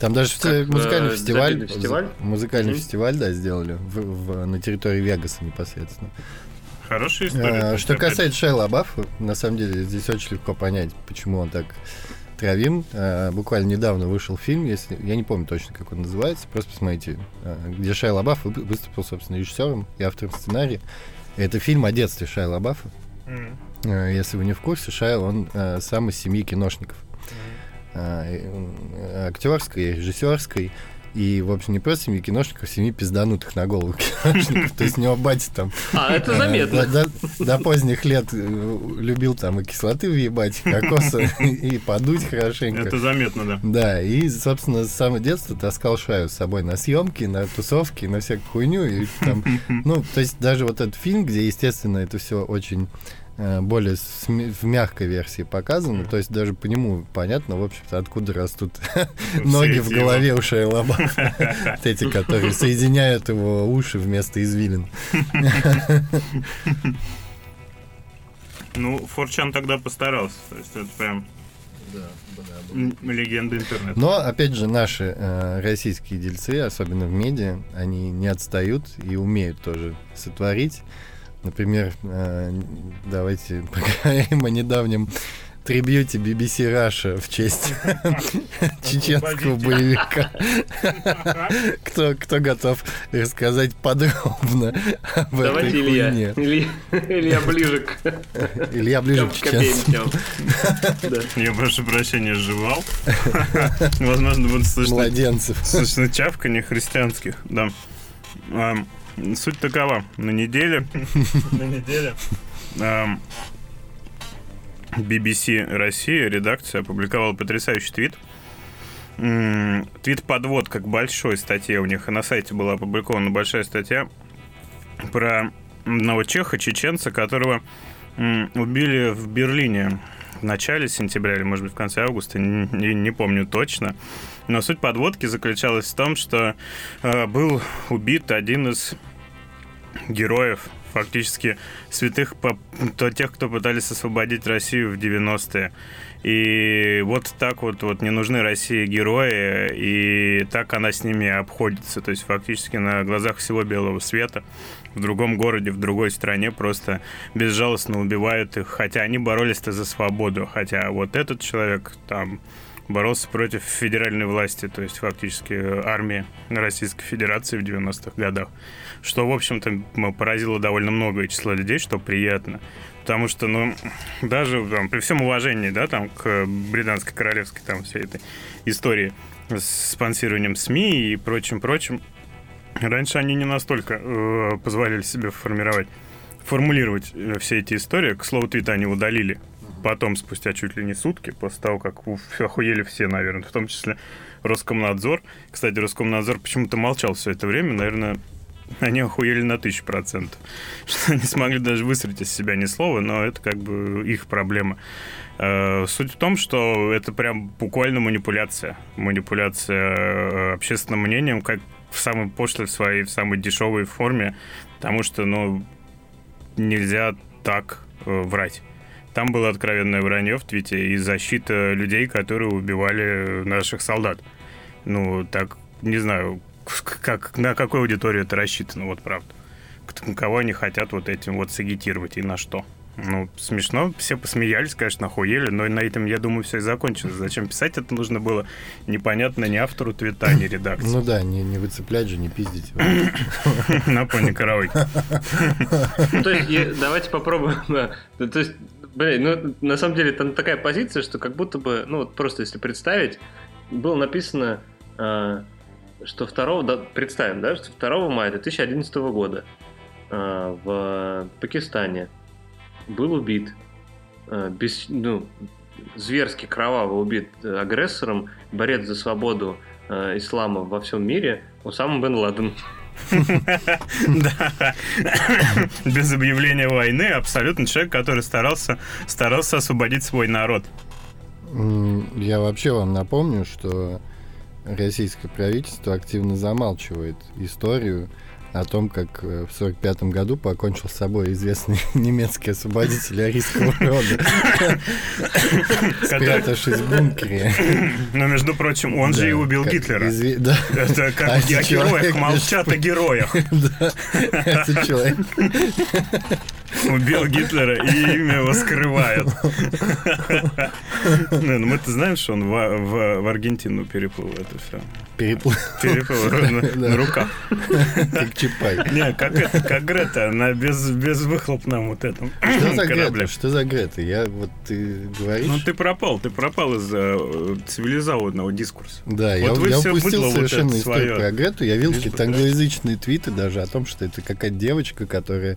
Там даже Как, фе- музыкальный э, фестиваль, фестиваль? музыкальный Мгм. фестиваль, да, сделали в- в- на территории Вегаса непосредственно. Хорошая история. А, Что касается Шайла Лабафа, на самом деле здесь очень легко понять, почему он так травим. А, Буквально недавно вышел фильм, если я не помню точно, как он называется, просто посмотрите, а, где Шайла Лабаф вы- выступил, собственно, режиссером и автором сценария. Это фильм о детстве Шайла Лабафа. А, Если вы не в курсе, Шайл, он а, сам из семьи киношников. И, м, актерской, режиссерской. И, в общем, не просто семьи киношников, а семьи пизданутых на голову киношников. То есть у него батя там А, это э, заметно. До, до- до поздних лет э, любил там и кислоты въебать, и кокоса, и подуть хорошенько. Это заметно, да. Да, и, собственно, с самого детства таскал Шаю с собой на съемки, на тусовки, на всякую хуйню. И там, ну, то есть даже вот этот фильм, где, естественно, это все очень более сме- в мягкой версии показано, то есть даже по нему понятно, в общем-то, откуда растут ноги в голове у Вот эти, которые соединяют его уши вместо извилин. Ну, Форчан тогда постарался. То есть это прям м, легенда интернета. Но, опять же, наши э, российские дельцы, особенно в медиа, они не отстают и умеют тоже сотворить. Например, э, давайте поговорим о недавнем трибьюте BBC Russia в честь чеченского боевика. Кто, кто готов рассказать подробно об этой Давайте Илья. хуйне? Илья. Илья ближе к Илья ближе к к. Да. Я прошу прощения, жевал. Возможно, будет слышно Младенцев. Слышно чавканье христианских, да. Суть такова. На неделе... На неделе... BBC Россия, редакция, опубликовала потрясающий твит. Твит-подвод как большой статье у них, и на сайте была опубликована большая статья про одного чеха, чеченца, которого убили в Берлине в начале сентября или, может быть, в конце августа, не- не помню точно. Но суть подводки заключалась в том, что э, был убит один из героев, фактически святых, по- то тех, кто пытались освободить Россию в 90-е. И вот так вот, вот не нужны России герои, и так она с ними обходится. То есть фактически на глазах всего белого света в другом городе, в другой стране просто безжалостно убивают их, хотя они боролись-то за свободу, хотя вот этот человек там боролся против федеральной власти, то есть фактически армии Российской Федерации в 90-х годах, что, в общем-то, поразило довольно многое число людей, что приятно. Потому что, ну, даже там, при всем уважении, да, там, к британской королевской там всей этой истории с спонсированием СМИ и прочим-прочим, раньше они не настолько э, позволяли себе формировать, формулировать э, все эти истории. К слову, твита они удалили потом, спустя чуть ли не сутки, после того, как охуели все, наверное, в том числе Роскомнадзор. Кстати, Роскомнадзор почему-то молчал все это время, наверное, они охуели на тысячу процентов. Что не смогли даже высрать из себя ни слова, но это как бы их проблема. Э, Суть в том, что это прям буквально манипуляция. Манипуляция э, общественным мнением, как в самой пошлой своей, в самой дешевой форме, потому что, ну, нельзя так э, врать. Там было откровенное вранье в твите и защита людей, которые убивали наших солдат. Ну, так, не знаю, как, на какую аудиторию это рассчитано, вот правда. Кого они хотят вот этим вот сагитировать и на что. Ну, смешно, все посмеялись, конечно, охуели, но на этом, я думаю, все и закончилось. Зачем писать это нужно было, непонятно ни автору твита, ни редакции. Ну да, не, не выцеплять же, не пиздить. На пони караоке. Ну, то есть, давайте попробуем. То есть, блин, ну, на самом деле, там такая позиция, что как будто бы, ну, вот просто если представить, было написано, а, что 2, да, представим, да, что 2 мая 2011 года а, в Пакистане был убит, а, без, ну, зверски кроваво убит э, агрессором борец за свободу э, ислама во всем мире Усама бен Ладен. Да. Без объявления войны абсолютно человек, который старался, старался освободить свой народ. Я вообще вам напомню, что российское правительство активно замалчивает историю о том, как э, в 1945 году покончил с собой известный немецкий освободитель арийского рода, спрятавшись в бункере. Но, между прочим, он же и убил Гитлера. Это как А о героях, молчат о героях. да, этот человек Убил Гитлера и имя его скрывают. Ну, мы-то знаем, что он в, Аргентину переплыл это все. переплыл, Переплыл на, на руках. как Чапай. Не, как, Грета, на без, безвыхлопном вот этом Что за корабле. Грета? Что за Грета? Я вот ты говоришь... Ну, ты пропал, ты пропал из-за э, цивилизованного дискурса. Да, я, упустил совершенно историю про Грету. Я видел какие-то англоязычные твиты даже о том, что это какая-то девочка, которая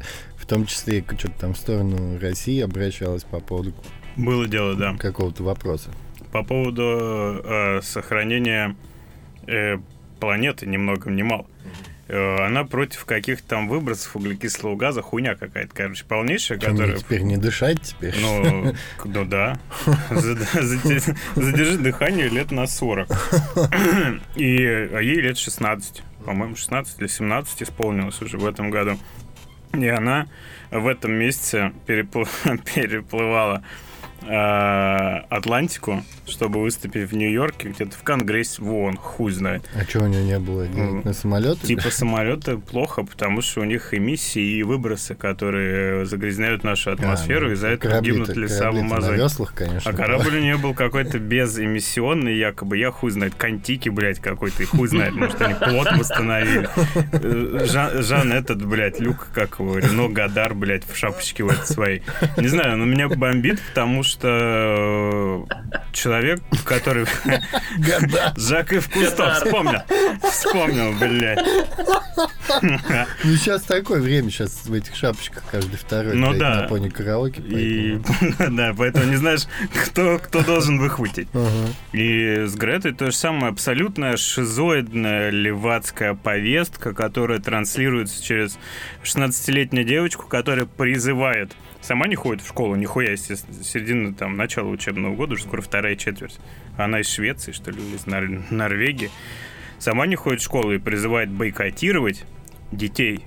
том числе что-то там в сторону России обращалась по поводу Было дело, да. какого-то вопроса. По поводу э, сохранения э, планеты, ни много ни мало. Э, она против каких-то там выбросов углекислого газа, хуйня какая-то, короче, полнейшая, мне которая... теперь не дышать теперь? Ну, ну да. Зад- заде- Задержи дыхание лет на 40. И а ей лет 16. По-моему, 16 или 17 исполнилось уже в этом году. И она в этом месяце перепл- переплывала Атлантику, чтобы выступить в Нью-Йорке, где-то в Конгрессе, в ООН, хуй знает. А что у нее не было? Ну, На самолет? Типа самолеты плохо, потому что у них эмиссии и выбросы, которые загрязняют нашу атмосферу, из-за этого гибнут леса в на Амазонии. веслах, конечно. А корабль у нее был какой-то безэмиссионный, якобы. Я хуй знает, Контики, блядь, какой-то. И хуй знает, может, они плод восстановили. Э, Жан, Жан этот, блядь, Люк, как его, Рено Гадар, блядь, в шапочке вот своей. Не знаю, но меня бомбит, потому что э, человек, который... Жак Ив Кусто, вспомнил. Вспомнил, блядь. Ну, сейчас такое время, сейчас в этих шапочках каждый второй Ну да. на пони караоке. И, да, поэтому не знаешь, кто, кто должен выхватить. И с Гретой то же самое, абсолютная шизоидная левацкая повестка, которая транслируется через 16-летнюю девочку, которая призывает Сама не ходит в школу, нихуя, естественно. Середина, там, начала учебного года, уже скоро вторая четверть. Она из Швеции, что ли, из Нор- Норвегии. Сама не ходит в школу и призывает бойкотировать детей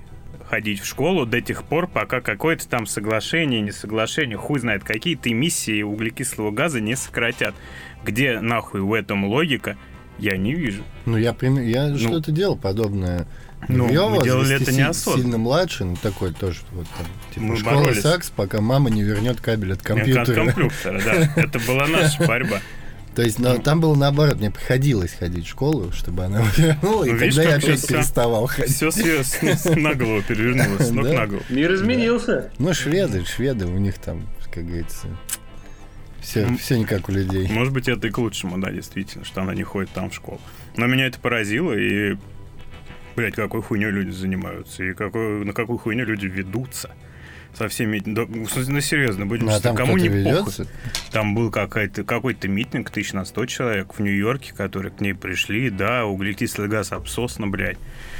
ходить в школу до тех пор, пока какое-то там соглашение, не соглашение, хуй знает, какие-то эмиссии углекислого газа не сократят. Где нахуй в этом логика, я не вижу. Ну, я, я что-то делал подобное. Ну, её мы делали это неосознанно. Сильно младше, ну, такой тоже, вот там, типа, Мы школа боролись. сакс, пока мама не вернет кабель от От компьютера. компьютера, да. Это была наша борьба. То есть, но там было наоборот, мне приходилось ходить в школу, чтобы она вернула, и Ну, видишь, тогда я опять всё- переставал ходить. Все с, с- с- на голову перевернулось, с ног Да. на голову. Мир изменился. Ну, шведы, шведы, у них там, как говорится, все, все не как у людей. Может быть, это и к лучшему, да, действительно, что она не ходит там в школу. Но меня это поразило, и, блядь, какой хуйней люди занимаются, и какой, на какую хуйню люди ведутся. Со всеми... да, ну, серьезно, будем Ну, а там кому не похуй. ведется. Там был какой-то, какой-то митинг, тысяч на сто человек в Нью-Йорке, которые к ней пришли, да, углекислый газ обсосно, блядь.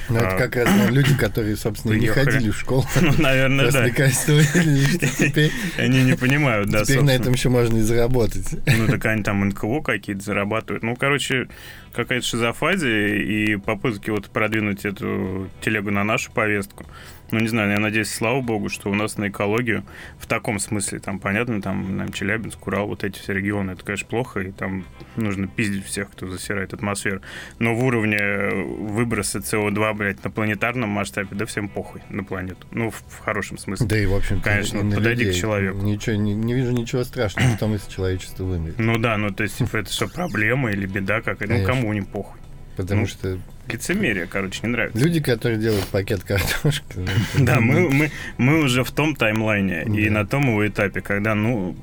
Ну, это А. как раз ну, люди, которые, собственно, не ходили в школу. Ну, наверное, да. теперь, Они не понимают, да, теперь на этом еще можно и заработать. Ну, так они там НКО какие-то зарабатывают. Ну, короче, какая-то шизофазия и попытки вот продвинуть эту телегу на нашу повестку. Ну, не знаю, я надеюсь, слава богу, что у нас на экологию в таком смысле, там, понятно, там, наверное, Челябинск, Урал, вот эти все регионы, это, конечно, плохо, и там нужно пиздить всех, кто засирает атмосферу. Но в уровне выброса СО2, блядь, на планетарном масштабе, да всем похуй на планету. Ну, в, в хорошем смысле. Да и, в общем Конечно, и подойди к людей. человеку. Ничего, не, не вижу ничего страшного в том, если человечество вымрет. Ну да, ну то есть типа, это что, проблема или беда какая-то? Ну, Конечно. Кому не похуй. Потому Ну, что Лицемерие, короче, не нравится. люди, которые делают пакет картошки... Да, мы, мы, мы уже в том таймлайне и на том его этапе, когда, ну,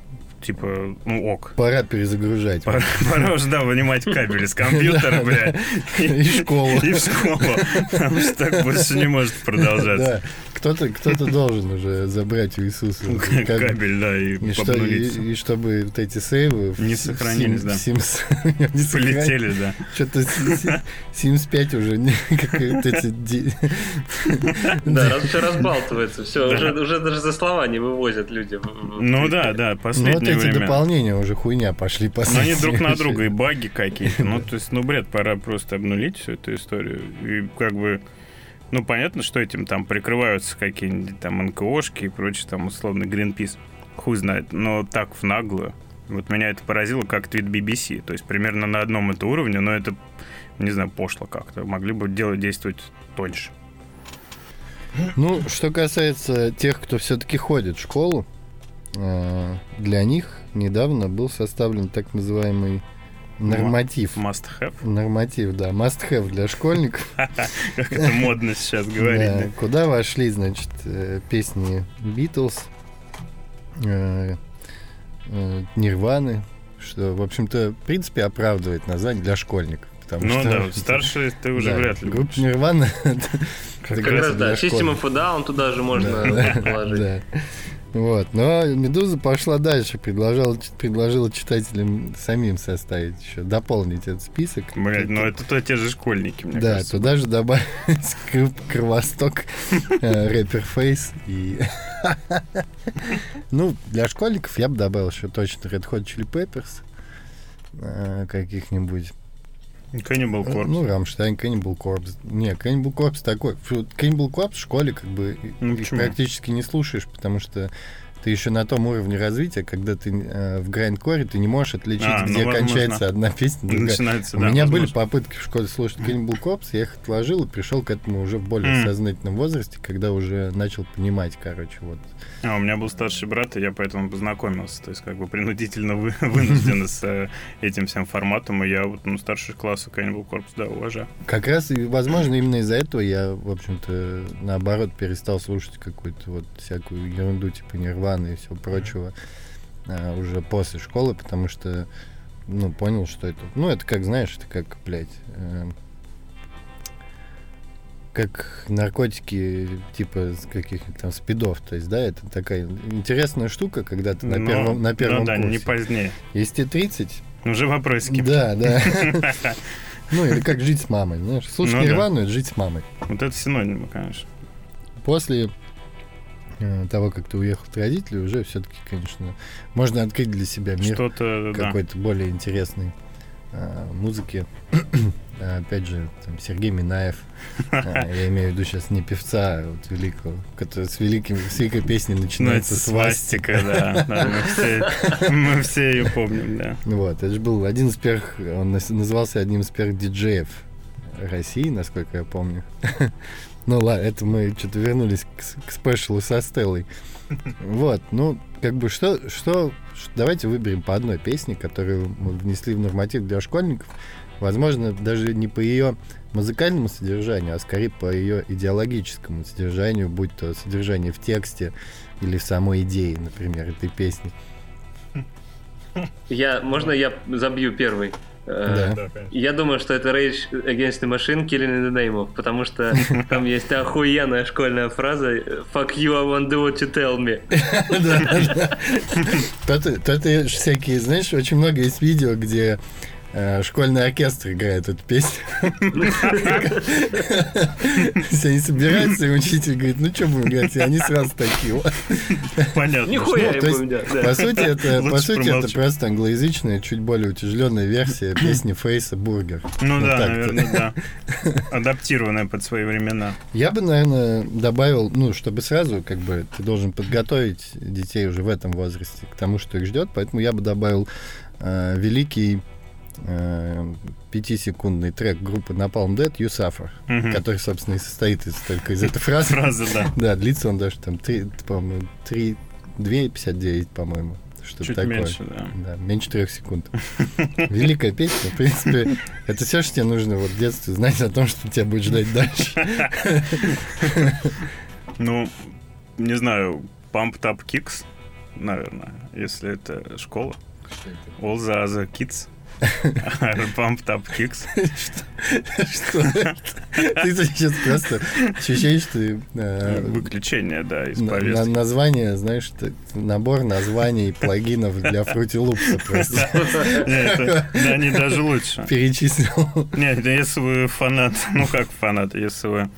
типа, ну, ок. Пора перезагружать. Пора, пора уже, да, вынимать кабель из компьютера, Да, бля. И в школу. И в школу. Потому что так больше не может продолжаться. Да, кто-то кто должен уже забрать у Иисуса как- Кабель, да, и И, что, обнулить. и, и чтобы вот эти сейвы... Не С- сохранились, да. Не. Полетели, да. Что-то Sims 5 уже не как эти... Да, раз все разбалтывается, все, уже, уже даже за слова не вывозят люди. Ну да, да, Ну вот последнее эти время. дополнения уже хуйня пошли Но последние. они друг на друга, и баги какие-то. Ну, то есть, ну, бред, пора просто обнулить всю эту историю. И как бы, ну, понятно, что этим там прикрываются какие-нибудь там НКОшки и прочее, там, условно, Greenpeace. Хуй знает. Но так в наглую. Вот меня это поразило, как твит BBC. То есть, примерно на одном это уровне, но это, не знаю, пошло как-то. Могли бы делать действовать тоньше. Ну, что касается тех, кто все-таки ходит в школу, для них недавно был составлен так называемый норматив. Must have. Норматив, да, must have для школьников. Как это модно сейчас говорить. Да, да. Куда вошли, значит, э, песни Битлз, э, э, Нирваны, что, в общем-то, в принципе, оправдывает название для школьников. Потому Ну что, да, вот старшие ты уже да, вряд ли. Группа Нирвана Как раз да, System of a Down туда же можно положить. Вот, но Медуза пошла дальше, предложила, предложила читателям самим составить еще, дополнить этот список. Блять, ну это то те же школьники, мне да, кажется. туда же добавить Кровосток, э, рэпер Фейс и... Ну, для школьников я бы добавил еще точно Red Hot Chili Peppers э, каких-нибудь. Cannibal Corpse. Ну, Рамштайн, Cannibal Corpse. Не, Cannibal Corpse такой. Cannibal Corpse в школе как бы Ну, их практически не слушаешь, потому что ты еще на том уровне развития, когда ты э, в грайндкоре, ты не можешь отличить, А, ну, где возможно. кончается одна песня, другая. Начинается, У да, меня были возможно. попытки в школе слушать Cannibal Corpse, я их отложил и пришел к этому уже в более М. сознательном возрасте, когда уже начал понимать, короче, вот. А, у меня был старший брат, и я поэтому познакомился. То есть, как бы принудительно вы, вынужден с э, этим всем форматом. И я вот, ну, старший класс Cannibal Corpse, да, уважаю. Как раз, возможно, именно из-за этого я, в общем-то, наоборот, перестал слушать какую-то вот всякую ерунду типа Нирваны и всего прочего а, уже после школы, потому что, ну, понял, что это... Ну, это как, знаешь, это как, блядь... э, как наркотики типа каких-нибудь там спидов, то есть, да, это такая интересная штука, когда ты на Но- первом, на первом ну, да, курсе. не позднее. Если тебе 30, Уже вопросики. да, да. Ну, или как жить с мамой, знаешь. Слушать Ну. Нирвану — это жить с мамой. Вот это синонимы, конечно. После того, как ты уехал от родителей, уже все-таки, конечно, можно открыть для себя мир Что-то, да. какой-то более интересной э, музыки. А, Опять же, там, Сергей Минаев, я имею в виду сейчас не певца, а вот великого, который с, великим, с великой песней начинается Ну, с свастика. свастика, да. да, мы, все, мы все ее помним, да. Вот, это же был один из первых, он назывался одним из первых диджеев России, насколько я помню. Ну ладно, это мы что-то вернулись к, к спешлу со Стеллой. Вот, ну, как бы что, что, давайте выберем по одной песне, которую мы внесли в норматив для школьников. Возможно, даже не по ее музыкальному содержанию, а скорее по ее идеологическому содержанию, будь то содержание в тексте или в самой идее, например, этой песни. Я, можно я забью первый? Э, Да. Я думаю, что это Rage Against the Machine Killing in the Name of, потому что там есть охуенная школьная фраза Fuck you, I won't do what you tell me. Да, да. Тут, всякие, знаешь, очень много есть видео, где школьный оркестр играет эту песню. Все они собираются, и учитель говорит, ну что будем играть? И они сразу такие. Понятно. Нихуя Ну. По сути, это, по сути, это просто англоязычная, чуть более утяжеленная версия песни Фейса «Бургер». Ну да, наверное, да. Адаптированная под свои времена. Я бы, наверное, добавил, ну, чтобы сразу, как бы, ты должен подготовить детей уже в этом возрасте к тому, что их ждет, поэтому я бы добавил э, великий э, пятисекундный трек группы Napalm Dead «You Suffer», Мгм. который, собственно, и состоит из, только из этой фразы. Фраза, да. Да, длится он даже там, три, по-моему, 3, 2,59, по-моему. Что-то Чуть такое. меньше, да. Да, меньше трех секунд. Великая песня. В принципе, это все, что тебе нужно вот в детстве знать о том, что тебя будет ждать дальше. Ну, не знаю, Pump Up Kicks, наверное, если это школа. All the other kids. Pumped Up Kicks. Что? Ты сейчас просто ощущение, что э, Выключение, да, из повестки. название, знаешь, набор названий плагинов для Fruity Loops просто Не, Да, они даже лучше. перечислил. Нет, если вы фанат, ну как фанат, если вы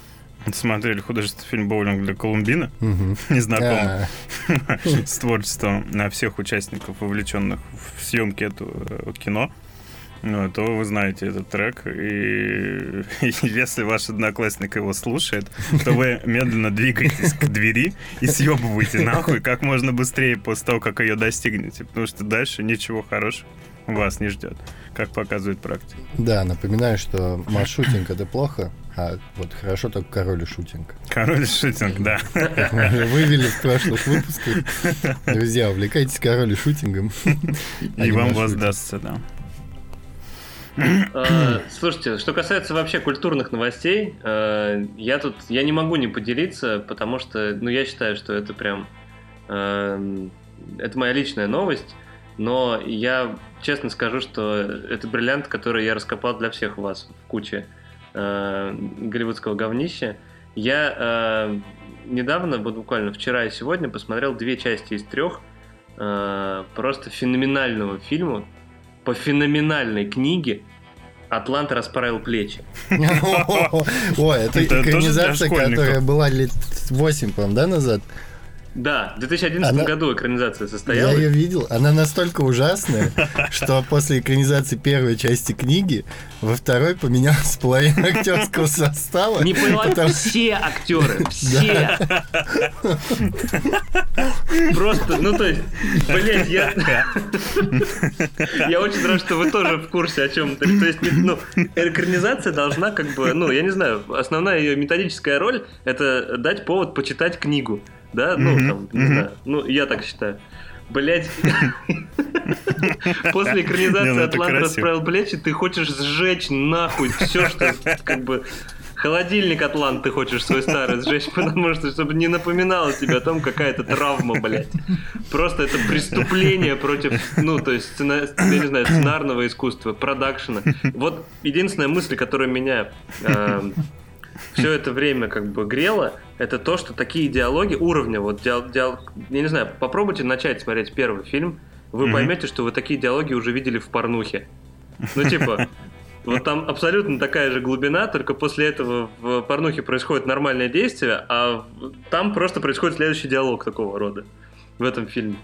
смотрели художественный фильм «Боулинг для Колумбина», Мгм. не знакомы А, с творчеством на всех участников, вовлеченных в съемки этого э, кино, ну, то вы знаете этот трек, и, и если ваш одноклассник его слушает, то вы медленно двигаетесь к двери и съебываете нахуй как можно быстрее после того, как ее достигнете, потому что дальше ничего хорошего вас не ждет, как показывает практика. Да, напоминаю, что маршрутинг это плохо, а вот хорошо только король и шутинг. Король шутинг, да. Мы уже вывели в прошлых выпусках. Друзья, увлекайтесь король и шутингом. И вам воздастся, да. А, Слушайте, что касается вообще культурных новостей, э, я тут я не могу не поделиться, потому что, ну, я считаю, что это прям эм, это моя личная новость, но я честно скажу, что это бриллиант, который я раскопал для всех вас в куче э, голливудского говнища. Я э, недавно, буквально вчера и сегодня, посмотрел две части из трех э, просто феноменального фильма по феноменальной книге «Атлант расправил плечи». Ой, это экранизация, которая была лет 8, по-моему, да, назад? Да, в 2011 Она- году экранизация Я состоялась. ее видел. Она настолько ужасная, что после экранизации первой части книги во второй поменялась половина актерского состава. Не поняла, потому- все актеры, все. Просто, ну то есть, блять, я, я очень рад, что вы тоже в курсе о чем. То есть, ну, экранизация должна как бы, ну, я не знаю, основная ее методическая роль это дать повод почитать книгу, да, ну, Мгм, там, не мгм. знаю, ну, я так считаю. Блять, после экранизации ну это Атлант красиво. расправил плечи, ты хочешь сжечь нахуй все, что как бы холодильник Атлант ты хочешь свой старый сжечь, потому что чтобы не напоминало тебе о том, какая то травма, блядь. Просто это преступление против, ну, то есть, сцена- я не знаю, сценарного искусства, продакшена. Вот единственная мысль, которая меня все это время как бы грела, это то, что такие диалоги уровня, вот диал- диал- я не знаю, попробуйте начать смотреть первый фильм, вы поймете, что вы такие диалоги уже видели в порнухе. Ну, типа, вот там абсолютно такая же глубина, только после этого в порнухе происходит нормальное действие, а там просто происходит следующий диалог такого рода в этом фильме.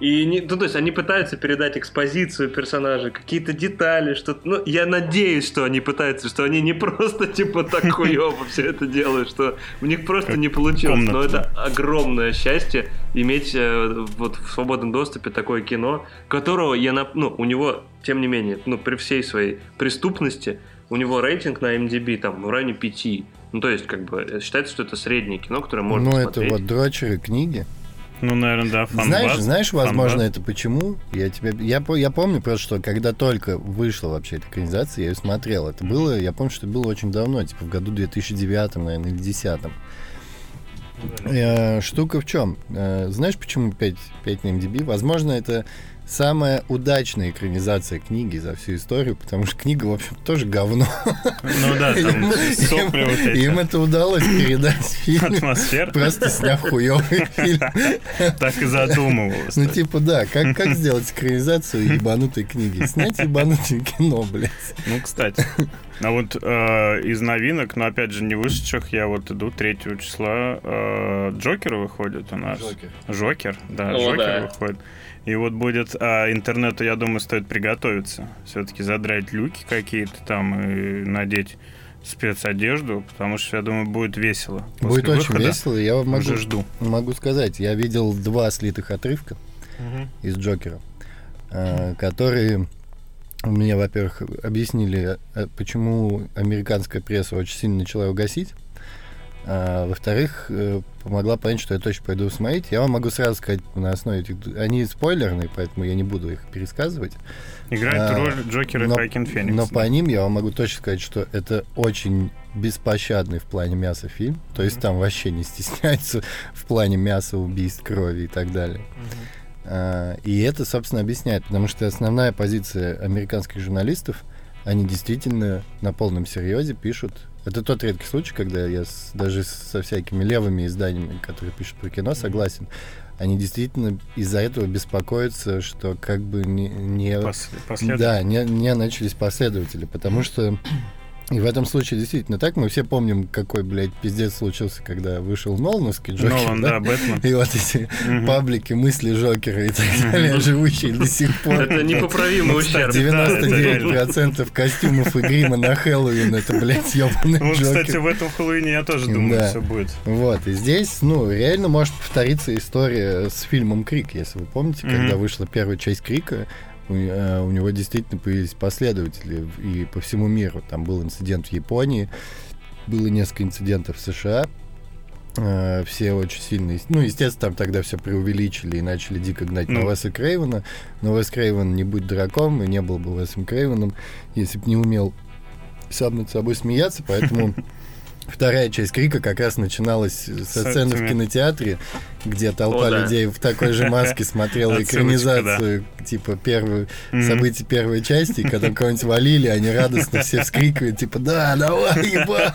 И не, ну, то есть они пытаются передать экспозицию персонажей, какие-то детали, что Ну, я надеюсь, что они пытаются, что они не просто типа так хуёво все это делают, что у них просто не получилось. Но это огромное счастье иметь э, вот в свободном доступе такое кино, которого я, нап- ну, у него, тем не менее, ну, при всей своей преступности, у него рейтинг на MDB там в районе 5. Ну, то есть, как бы, э, считается, что это среднее кино, которое можно Ну, это вот дрочеры книги. Ну, наверное, да, фанбаз. Знаешь, знаешь, возможно, это почему? Я тебе, я, я помню просто, что когда только вышла вообще эта экранизация, я ее смотрел. Это было, я помню, что это было очень давно, типа в году 2009, наверное, или 2010. Э, штука в чем? Э, знаешь, почему 5, 5 на MDB? Возможно, это самая удачная экранизация книги за всю историю, потому что книга, в общем, тоже говно. Ну да, там Им- сопли вот эти. Им это удалось передать в фильме, Атмосфера. просто сняв хуёвый фильм. Так и задумывалось. Ну, типа, да, как, как сделать экранизацию ебанутой книги? Снять ебанутое кино, блядь. Ну, кстати. А вот э, из новинок, но опять же не вышедших, я вот иду 3 числа. э, Джокер выходит у нас. Жокер, да, О, Жокер да. выходит. И вот будет а, интернету, я думаю, стоит приготовиться. Все-таки задрать люки какие-то там и надеть спецодежду, потому что, я думаю, будет весело. После Будет очень выхода. весело. Я вам могу, Уже жду. могу сказать, я видел два слитых отрывка из Джокера, э, которые мне, во-первых, объяснили, э, почему американская пресса очень сильно начала его гасить. А, во-вторых, э, помогла понять, что я точно пойду смотреть. Я вам могу сразу сказать на основе этих... Они спойлерные, поэтому я не буду их пересказывать. Играет А, роль Джокера но- Хакин Феникс. Но да. по ним я вам могу точно сказать, что это очень беспощадный в плане мяса фильм. То есть там вообще не стесняются в плане мяса, убийств, крови и так далее. А, И это, собственно, объясняет, потому что основная позиция американских журналистов, они действительно на полном серьезе пишут. Это тот редкий случай, когда я с- даже со всякими левыми изданиями, которые пишут про кино, согласен. Они действительно из-за этого беспокоятся, что как бы не, не Пос- да, не, не начались последователи, потому что и в этом случае действительно так. Мы все помним, какой, блядь, пиздец случился, когда вышел Нолановский Джокер, Нолан, да? да, Бэтмен. И вот эти Мгм. паблики мысли Джокера и так далее, живущие до сих пор. Это непоправимый кстати, ущерб. да, это реально. 99% костюмов и грима на Хэллоуин это, блядь, ебаный Ну, кстати, Джокер. в этом Хэллоуине я тоже думаю, Да. все будет. Вот, и здесь, ну, реально может повториться история с фильмом «Крик», если вы помните, когда вышла первая часть «Крика», у, э, у него действительно появились последователи и по всему миру. Там был инцидент в Японии, было несколько инцидентов в США. Э, Все очень сильные. Ну, естественно, там тогда все преувеличили и начали дико гнать на Ну. Уэса Крейвена. Но Уэс Крейвен не будь дураком и не был бы Уэсом Крейвеном, если бы не умел сам над собой смеяться, поэтому вторая часть Крика как раз начиналась со сцены в кинотеатре, где толпа О, да. людей в такой же маске смотрела экранизацию, типа, первую Мгм. событий первой части, когда кого-нибудь валили, они радостно все вскрикивают, типа, да, давай, ебашь!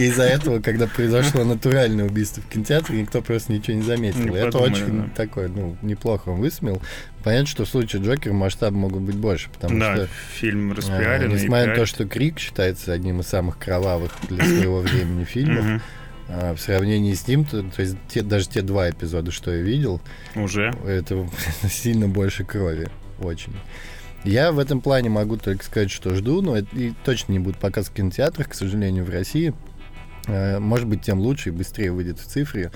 И из-за этого, когда произошло натуральное убийство в кинотеатре, никто просто ничего не заметил. Не это подумали, очень да. такой, ну, неплохо он высмеял. Понятно, что в случае Джокера масштабы могут быть больше, потому Да, что фильм э, распиаренный. Несмотря на то, что Крик считается одним из самых кровавых для своего времени фильмов, а, в сравнении с ним, то, то есть те- даже те два эпизода, что я видел, Уже. это сильно больше крови. Очень. Я в этом плане могу только сказать, что жду, но это и точно не будут показывать в кинотеатрах, к сожалению, в России. Э, Может быть, тем лучше и быстрее выйдет в цифре.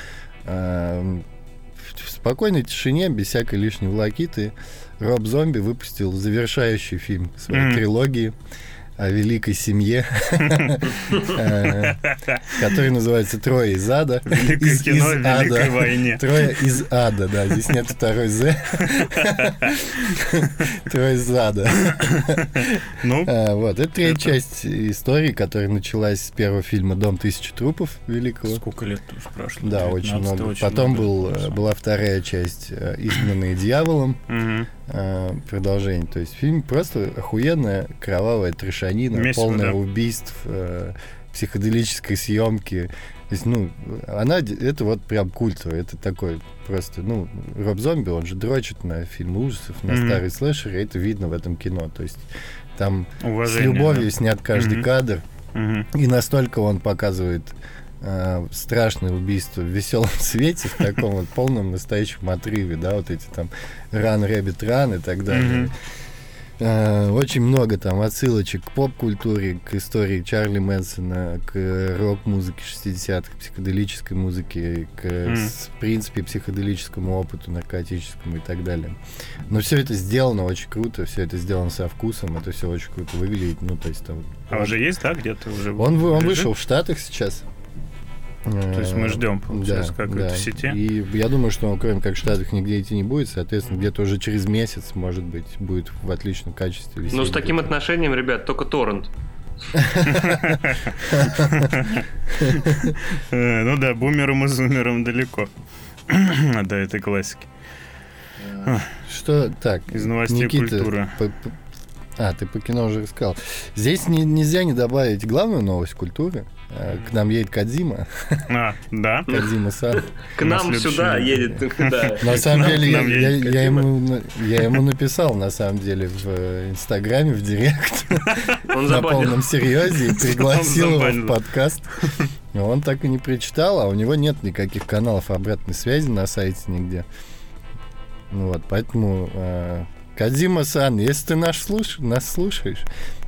В спокойной тишине, без всякой лишней волокиты, Роб Зомби выпустил завершающий фильм своей Мгм. трилогии о великой семье, э, который называется «Трое из ада». Великое кино Великой войне. Трое из ада, да, здесь нет второй «з». Трое из ада. Ну, А, Вот, это третья часть истории, которая началась с первого фильма «Дом тысячи трупов» великого. сколько лет уже прошло? Да, очень 19, много. Потом э, была вторая часть э, «Изгнанные дьяволом». Э, продолжение. То есть фильм просто охуенная кровавая трешанина, Месиво, полная да. убийств, э, психоделической съемки. То есть, ну, она, это вот прям культовая, это такой просто, ну, Роб Зомби, он же дрочит на фильмы ужасов, на Мгм. старые слэшеры, и это видно в этом кино. То есть там с Уважение, любовью да. снят каждый Мгм. кадр, Мгм. и настолько он показывает э, страшное убийство в веселом свете, в таком вот полном настоящем отрыве, да, вот эти там ран, рэббит, ран и так далее. Э, Очень много там отсылочек к поп-культуре, к истории Чарли Мэнсона, к рок-музыке 60-х, психоделической музыке, к, с- в принципе, психоделическому опыту, наркотическому и так далее. Но все это сделано очень круто, все это сделано со вкусом, это все очень круто выглядит. Ну, то есть там... А уже есть, да, где-то уже? Он, он лежит? вышел в Штатах сейчас. То есть мы Э, ждем, получается, как это в сети? И я думаю, что кроме как в Штатах, нигде идти не будет. Соответственно, где-то уже через месяц, может быть, будет в отличном качестве. Ну, с таким где-то. отношением, ребят, только торрент. Э, Ну да, бумером и зумером далеко. До этой классики. А, Что так? Из новостей культуры. А, ты по кино уже рассказал. Здесь не- нельзя не добавить главную новость культуры. К нам едет Кадзима. А, да? Кадзима Сан. К На нам сюда едет. да. На самом деле, я, Кадзима. ему, написал, на самом деле, в Инстаграме, в Директ, Он на полном серьезе, и пригласил его в подкаст. Он так и не прочитал, а у него нет никаких каналов обратной связи на сайте нигде. Ну вот, поэтому э, Кадзима-сан, если ты наш слуш... нас слушаешь,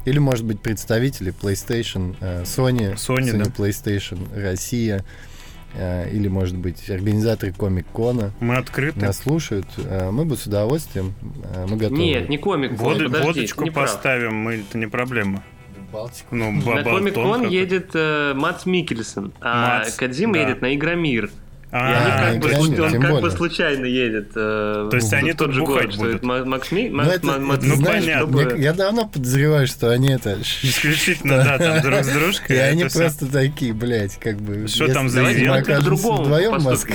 или, может быть, представители PlayStation, э, Sony, Sony, да. PlayStation, Россия, э, или, может быть, организаторы Комик-Кона, Мы открыты. нас слушают, э, мы бы с удовольствием, мы готовы. Нет, не комик. Воду- подожди, водочку поставим, мы, это не проблема. Балтику. Ну, На Комик-кон едет э, Мац Микельсон, а Кадзима да. едет на Игромир. А, они как бы, он как бы случайно едет. э, То есть они тот же город, что это Макс Ми- Ну, это, ну, понятно. я давно подозреваю, что они это... Исключительно, да, там друг с дружкой. И они просто такие, блядь, как бы... Что там за Давайте по-другому.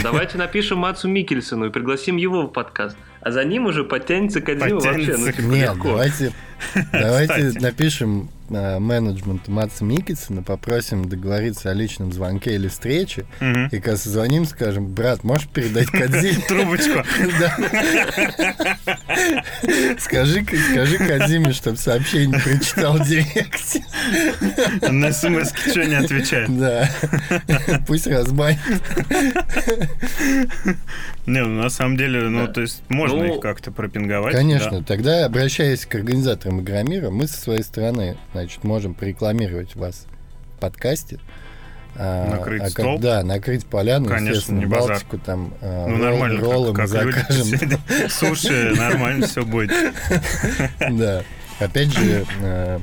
Давайте напишем Мацу Микельсону и пригласим его в подкаст. А за ним уже подтянется Кадзима вообще. Ну, типа, Нет, легко. давайте, давайте напишем э, менеджменту Матса Микельсона, попросим договориться о личном звонке или встрече, и когда созвоним, скажем, брат, можешь передать Кадзиме? Трубочку. Скажи, скажи Кадзиме, чтобы сообщение прочитал в директе. На смс что не отвечает. Да. Пусть разбанит. Не, ну на самом деле, ну Да. то есть можно Ну, их как-то пропинговать. Конечно, да. тогда обращаясь к организаторам Игромира, мы со своей стороны, значит, можем порекламировать вас в подкасте. А, Накрыть а стол? да, накрыть поляну, Конечно, естественно, не базар. Балтику там а, Ну ролл- нормально, роллы как, как закажем. Суши, нормально все будет. Да. Опять же, э,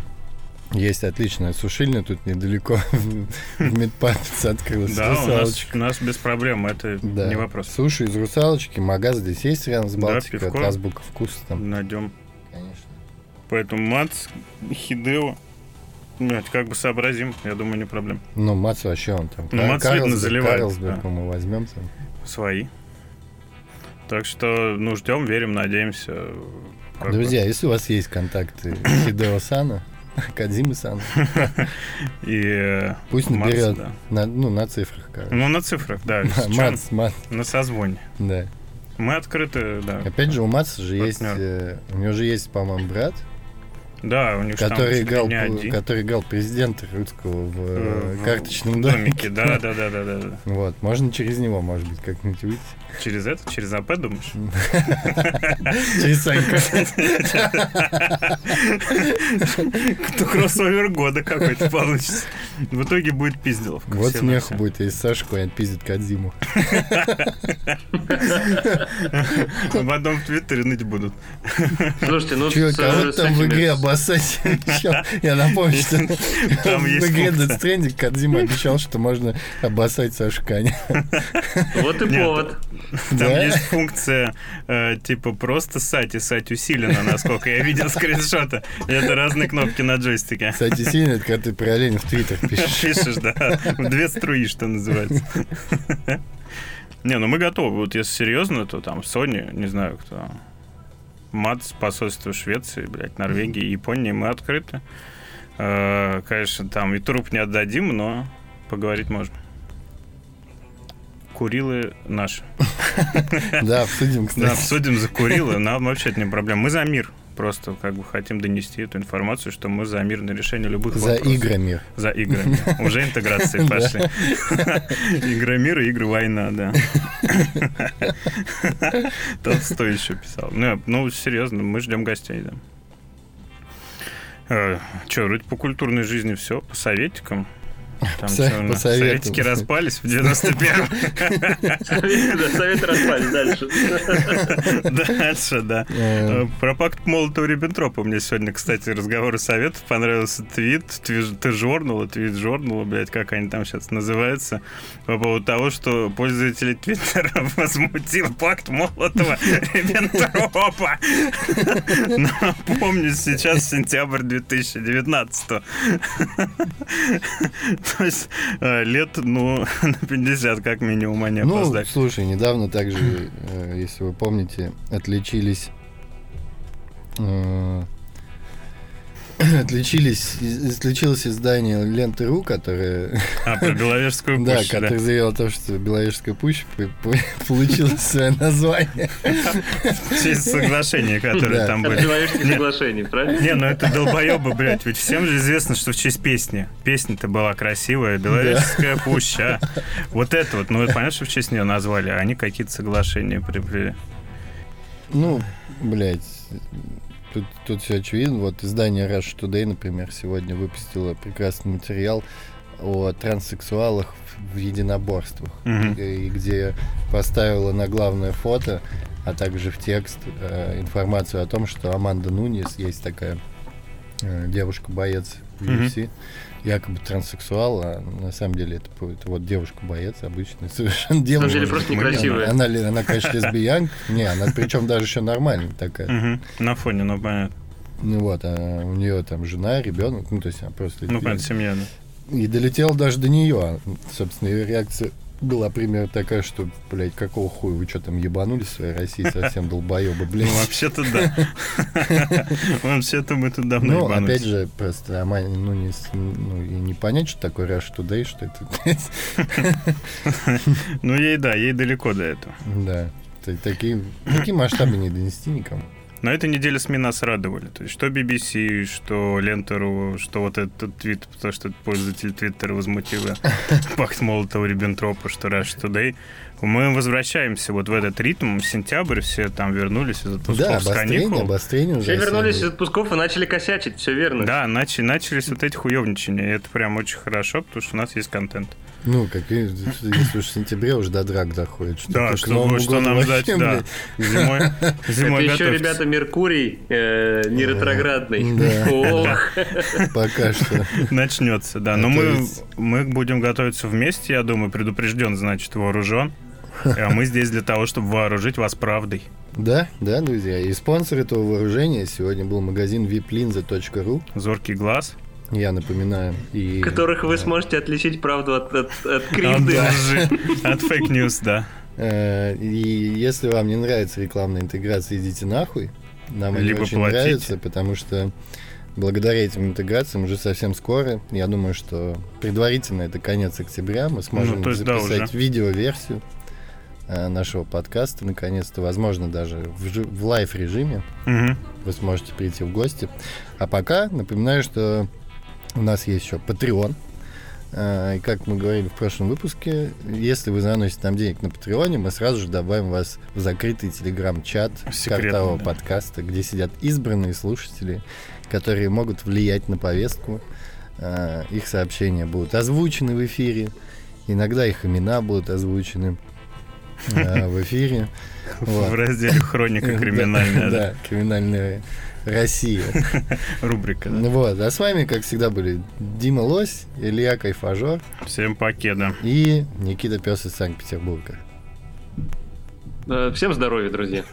есть отличная сушильня тут недалеко в Медпапице открылась Да, у нас, русалочка. у нас без проблем, это Да. не вопрос. Суши из русалочки, магаз здесь есть рядом с Да, Балтикой, пивко. от азбука вкуса там. Найдем. Конечно. Поэтому Мац, Хидео, нет, как бы сообразим, я думаю, не проблем. Ну, Мац вообще он там. Ну, Мац видно заливает, Карлсберг да. мы возьмем там. Свои. Так что, ну, ждем, верим, надеемся. Как бы. Друзья, если у вас есть контакты Хидео Сана, Кадзимы Сана, И э, пусть наберет на, ну, на цифрах, короче. Ну, на цифрах, да. Мац, Мац, На созвоне. да. Мы открыты, да. Опять же, у Маца же есть, э, у него же есть, по-моему, брат, Да, у них который играл, не который играл президента русского в, э, в карточном домике. да, да, да, да, да. Вот, можно через него, может быть, как-нибудь выйти. Через это, через АП, думаешь? Через Санька. Кто кроссовер года какой-то получится. В итоге будет пизделовка. Вот смех на будет, если Саша куда-нибудь пиздит Кадзиму. А потом в Твиттере ныть будут. Слушайте, ну с, кого с там в игре обоссать? Я напомню, что в игре. Death Stranding Кадзима обещал, что можно обоссать Сашу Каня. Вот и повод. Там есть функция, э, типа, просто сать и сать усиленно, насколько я видел скриншоты. Это разные кнопки на джойстике. Кстати, сильно, это когда ты параллельно в Твиттер пишешь. Да, в две струи, что называется. Не, ну мы готовы. Вот если серьезно, то там Sony, не знаю кто, МАЦ, посольство Швеции, блядь, Норвегии, Японии, мы открыты. Э, Конечно, там и труп не отдадим, но поговорить можем. Курилы наши. Да, обсудим, Да, кстати. обсудим за Курилы, нам вообще это не проблема. Мы за мир. Просто как бы хотим донести эту информацию, что мы за мирное решение любых За вопросов. играми. За играми. Уже интеграции пошли. Игры мира, игры война, да. Толстой еще писал. Ну, ну, серьезно, мы ждем гостей, да. Че, вроде по культурной жизни все, по советикам. Там Со- советам. советики распались в 91-м. Совет- да, Совет распались дальше. Дальше, да. Про пакт Молотова-Риббентропа мне сегодня, кстати, разговоры советов. Понравился твит, твит ты жорнула, твит жорнула, блядь, как они там сейчас называются, по поводу того, что пользователи Твиттера возмутил пакт Молотова-Риббентропа. Напомню, сейчас сентябрь 2019. То есть э, лет, ну, на 50 как минимум они Ну, опоздали. слушай, недавно также, э, если вы помните, отличились... Отличились, отличилось издание Ленты.ру, которое, А, про Беловежскую да, пущу, да. которое заявило о том, что Беловежская пуща получила свое название. В честь соглашения, которые там были. человеческих соглашений, правильно? Не, ну это долбоебы, блядь, ведь всем же известно, что в честь песни. Песня-то была красивая, Беловежская пуща. Вот это вот, ну понятно, что в честь нее назвали, а они какие-то соглашения приплели. Ну, блядь, тут, тут все очевидно. Вот издание Rush Today, например, сегодня выпустило прекрасный материал о транссексуалах в- единоборствах, Мгм. и где поставила на главное фото, а также в текст э, информацию о том, что Аманда Нунис есть такая э, девушка-боец в. UFC, якобы транссексуал, а на самом деле это, это вот девушка-боец обычная, совершенно На девушка. самом деле просто некрасивая. Она, ли- она, конечно, лесбиянка. Не, она причем даже еще нормальная такая. На фоне, ну понятно. Ну вот, а у нее там жена, ребенок, ну то есть она просто Ну понятно, семья, да. И долетела даже до нее. А, Собственно, ее реакция была примерно такая, что, блядь, какого хуя вы что там ебанулись в своей России, совсем долбоебы, блядь. Ну вообще-то да. Вообще-то мы тут давно Ну, опять же, просто Ама- ну, не, ну, и не понять, что такое Rush Today, что это, Ну ей да, ей далеко до этого. да. Такие, такие масштабы не донести никому. На этой неделе СМИ нас радовали. То есть что BBC, что Лентеру, что вот этот твит, потому что пользователь Твиттера возмутила пакт Молотова Риббентропа, что Rush Today. Мы возвращаемся вот в этот ритм. Сентябрь, все там вернулись из отпусков Да, с каникул. обострение уже. Все вернулись из отпусков и начали косячить, все верно. Да, начали, начались вот эти хуевничания. И это прям очень хорошо, потому что у нас есть контент. Ну, какие, если уж в сентябре уже до драк доходит. Что Да, что, Новому что нам ждать, да. Зимой, зимой Это еще, ребята, Меркурий э, не ретроградный. Да. Ох, Пока что. Начнется, да. А Но мы, есть- мы будем готовиться вместе, я думаю, предупрежден, значит, вооружен. А мы здесь для того, чтобы вооружить вас правдой. Да, да, друзья. И спонсор этого вооружения сегодня был магазин viplinza.ru. Зоркий глаз. Я напоминаю. И... которых вы сможете отличить правду от, от, от кривды. от fake news, да. Э, И если вам не нравится рекламная интеграция, идите нахуй. Нам они очень платите. нравятся, потому что благодаря этим интеграциям уже совсем скоро, я думаю, что предварительно это конец октября, мы сможем Ну, есть, да, записать уже. видеоверсию э, нашего подкаста, наконец-то, возможно, даже в, жи- в live-режиме. Мгм. Вы сможете прийти в гости. А пока напоминаю, что у нас есть еще Patreon. А, И как мы говорили в прошлом выпуске, если вы заносите нам денег на Patreon е, мы сразу же добавим вас в закрытый телеграм-чат картового да. подкаста, где сидят избранные слушатели, которые могут влиять на повестку. А, Их сообщения будут озвучены в эфире. Иногда их имена будут озвучены а, в эфире. В разделе «Хроника криминальная» Да, криминальная Россия. рубрика. да. Вот, а с вами, как всегда, были Дима Лось, Илья Кайфажор Всем покеда. и Никита Пес из Санкт-Петербурга. Э, Всем здоровья, друзья.